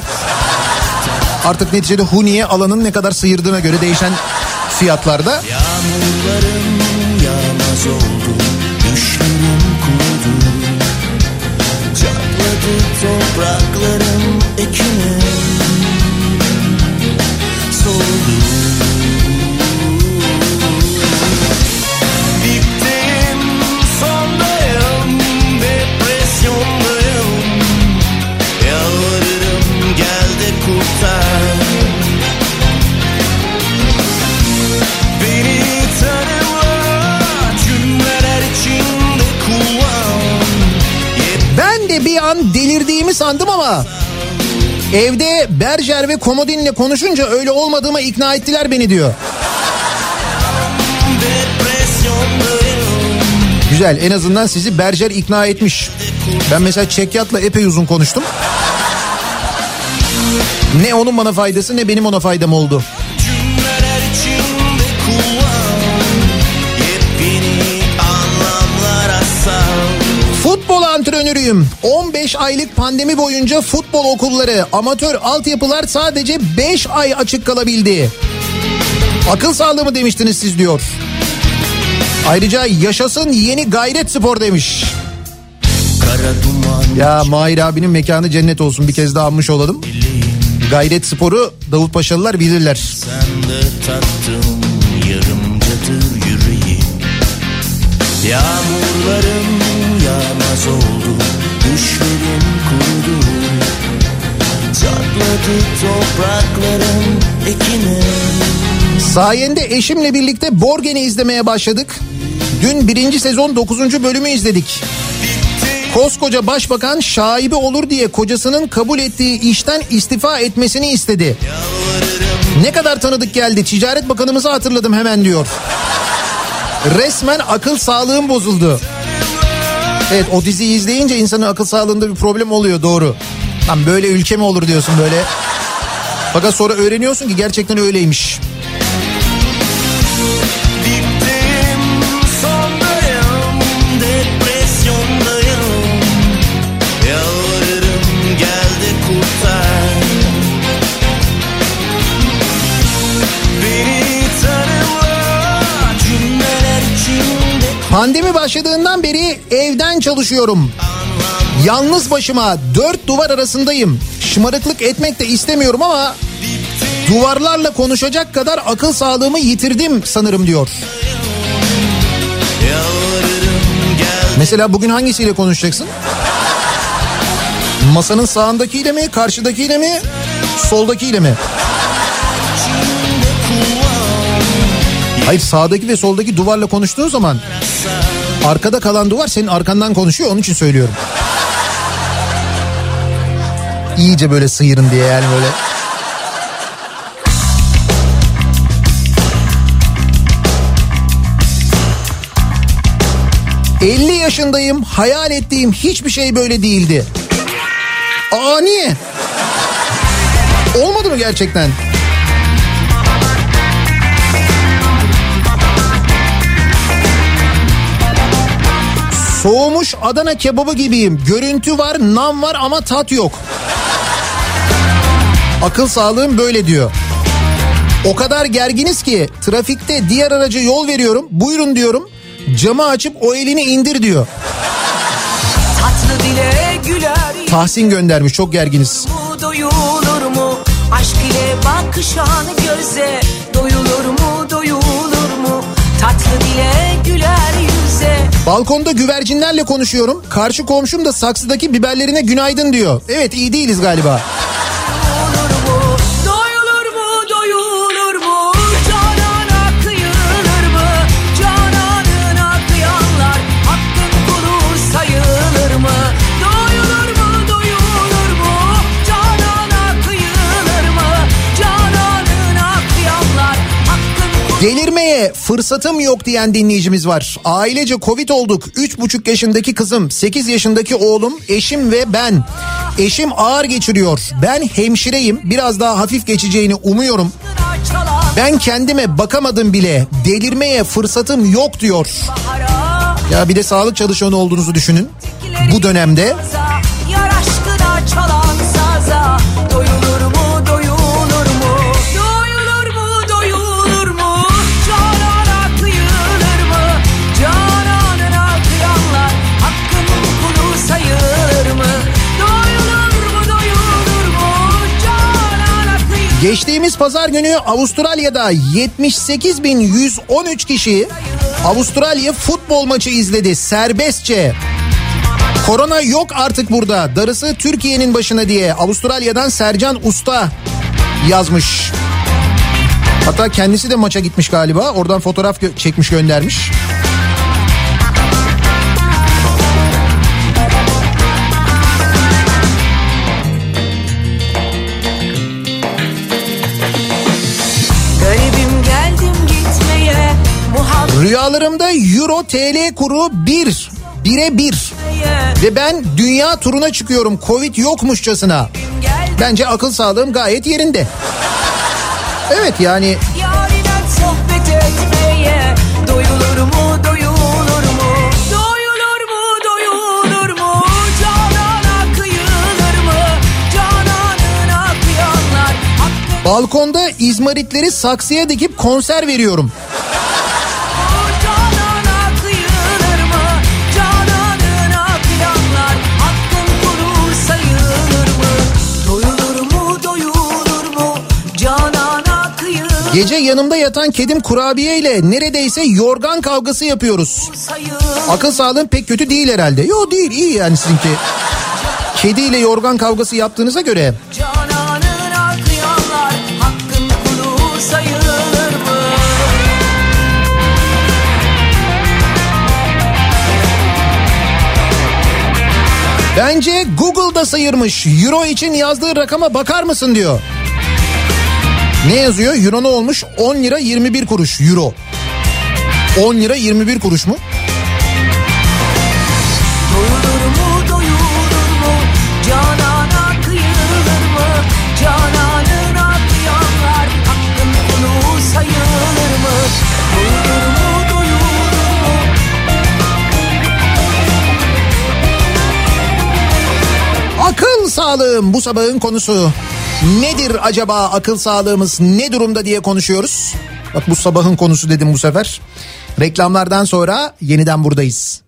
Artık neticede huniye alanın ne kadar sıyırdığına göre değişen fiyatlarda. Yağmurlarım yağmaz oldu Çatladı topraklarım ekine Soldu Dipteyim sondayım Depresyondayım. Yalvarırım gel de kurtar. Beni tanıma cümleler içinde kullan. Ben de bir an sandım ama evde Berger ve Komodin'le konuşunca öyle olmadığıma ikna ettiler beni diyor. Güzel en azından sizi Berger ikna etmiş. Ben mesela Çekyat'la epey uzun konuştum. Ne onun bana faydası ne benim ona faydam oldu. Antrenörüyüm. 15 aylık pandemi boyunca futbol okulları, amatör altyapılar sadece 5 ay açık kalabildi. Akıl sağlığı mı demiştiniz siz diyor. Ayrıca yaşasın yeni gayret spor demiş. Kara duman Ya Mahir abinin mekanı cennet olsun bir kez daha anmış olalım. Gayret sporu Davut Paşalılar bilirler. Sen de tattım yarımcadır yüreğim Yağmurlarım Sayende eşimle birlikte Borgen'i izlemeye başladık. Dün birinci sezon 9. bölümü izledik. Koskoca başbakan şaibi olur diye kocasının kabul ettiği işten istifa etmesini istedi. Ne kadar tanıdık geldi. Ticaret Bakanımızı hatırladım hemen diyor. Resmen akıl sağlığım bozuldu. Evet o diziyi izleyince insanın akıl sağlığında bir problem oluyor doğru. Lan böyle ülke mi olur diyorsun böyle. Fakat sonra öğreniyorsun ki gerçekten öyleymiş. Pandemi başladığından beri evden çalışıyorum. Yalnız başıma dört duvar arasındayım. Şımarıklık etmek de istemiyorum ama duvarlarla konuşacak kadar akıl sağlığımı yitirdim sanırım diyor. Mesela bugün hangisiyle konuşacaksın? Masanın sağındakiyle mi, karşıdakiyle mi, soldakiyle mi? Hayır sağdaki ve soldaki duvarla konuştuğun zaman arkada kalan duvar senin arkandan konuşuyor onun için söylüyorum. İyice böyle sıyırın diye yani böyle. ...50 yaşındayım... ...hayal ettiğim hiçbir şey böyle değildi. Aa niye? Olmadı mı gerçekten? Soğumuş Adana kebabı gibiyim. Görüntü var, nam var ama tat yok. Akıl sağlığım böyle diyor. O kadar gerginiz ki trafikte diğer araca yol veriyorum. Buyurun diyorum. Camı açıp o elini indir diyor. Tatlı dile güler Tahsin göndermiş çok gerginiz. doyulur mu? Aşk ile bakışan göze doyulur mu doyulur mu? Tatlı dile Balkonda güvercinlerle konuşuyorum. Karşı komşum da saksıdaki biberlerine günaydın diyor. Evet iyi değiliz galiba. Doyulur mu fırsatım yok diyen dinleyicimiz var. Ailece Covid olduk. 3,5 yaşındaki kızım, 8 yaşındaki oğlum, eşim ve ben. Eşim ağır geçiriyor. Ben hemşireyim. Biraz daha hafif geçeceğini umuyorum. Ben kendime bakamadım bile. Delirmeye fırsatım yok diyor. Ya bir de sağlık çalışanı olduğunuzu düşünün. Bu dönemde Geçtiğimiz pazar günü Avustralya'da 78.113 kişi Avustralya futbol maçı izledi serbestçe. Korona yok artık burada. Darısı Türkiye'nin başına diye Avustralya'dan Sercan Usta yazmış. Hatta kendisi de maça gitmiş galiba. Oradan fotoğraf gö- çekmiş göndermiş. Euro TL kuru 1. 1'e 1. Ve ben dünya turuna çıkıyorum Covid yokmuşçasına. Bence akıl sağlığım gayet yerinde. Evet yani balkonda izmaritleri saksıya dikip konser veriyorum. Gece yanımda yatan kedim kurabiye ile neredeyse yorgan kavgası yapıyoruz. Akıl sağlığım pek kötü değil herhalde. Yo değil iyi yani sizinki. Kediyle yorgan kavgası yaptığınıza göre? Bence Google'da sayırmış. Euro için yazdığı rakama bakar mısın diyor. Ne yazıyor? Euro ne olmuş? 10 lira 21 kuruş euro. 10 lira 21 kuruş mu? Doyulur mu doyulur mu? Canana kıyılır mı? Cananına kıyanlar hakkın kulu sayılır mı? Doyulur mu doyulur mu? Akıl sağlığım bu sabahın konusu. Nedir acaba akıl sağlığımız ne durumda diye konuşuyoruz. Bak bu sabahın konusu dedim bu sefer. Reklamlardan sonra yeniden buradayız.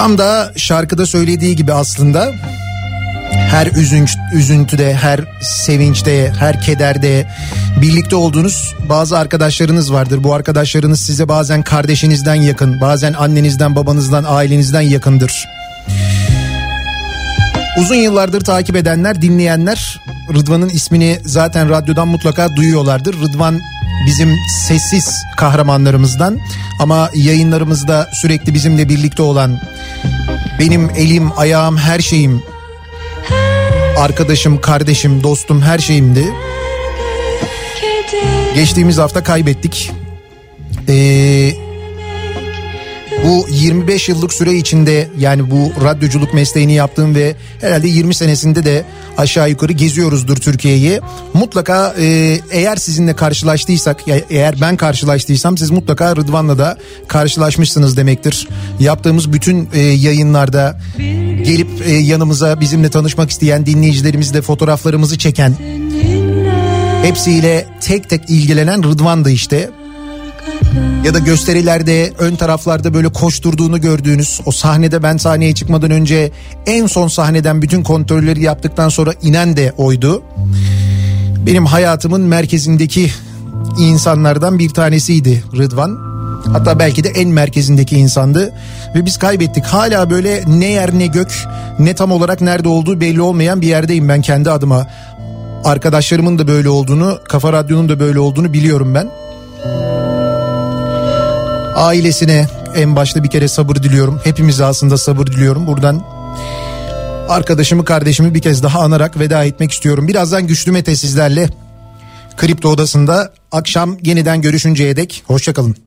Tam da şarkıda söylediği gibi aslında her üzünç, üzüntüde, her sevinçte, her kederde birlikte olduğunuz bazı arkadaşlarınız vardır. Bu arkadaşlarınız size bazen kardeşinizden yakın, bazen annenizden, babanızdan, ailenizden yakındır. Uzun yıllardır takip edenler, dinleyenler Rıdvan'ın ismini zaten radyodan mutlaka duyuyorlardır. Rıdvan bizim sessiz kahramanlarımızdan ama yayınlarımızda sürekli bizimle birlikte olan benim elim, ayağım, her şeyim arkadaşım, kardeşim, dostum her şeyimdi. Geçtiğimiz hafta kaybettik. Ee, bu 25 yıllık süre içinde yani bu radyoculuk mesleğini yaptığım ve herhalde 20 senesinde de aşağı yukarı geziyoruzdur Türkiye'yi. Mutlaka e, eğer sizinle karşılaştıysak ya eğer ben karşılaştıysam siz mutlaka Rıdvan'la da karşılaşmışsınız demektir. Yaptığımız bütün e, yayınlarda gelip e, yanımıza bizimle tanışmak isteyen dinleyicilerimizle fotoğraflarımızı çeken hepsiyle tek tek ilgilenen Rıdvan'dı işte ya da gösterilerde ön taraflarda böyle koşturduğunu gördüğünüz o sahnede ben sahneye çıkmadan önce en son sahneden bütün kontrolleri yaptıktan sonra inen de oydu. Benim hayatımın merkezindeki insanlardan bir tanesiydi Rıdvan. Hatta belki de en merkezindeki insandı ve biz kaybettik. Hala böyle ne yer ne gök ne tam olarak nerede olduğu belli olmayan bir yerdeyim ben kendi adıma. Arkadaşlarımın da böyle olduğunu, Kafa Radyo'nun da böyle olduğunu biliyorum ben. Ailesine en başta bir kere sabır diliyorum. Hepimize aslında sabır diliyorum. Buradan arkadaşımı kardeşimi bir kez daha anarak veda etmek istiyorum. Birazdan güçlü Mete sizlerle Kripto Odası'nda akşam yeniden görüşünceye dek hoşçakalın.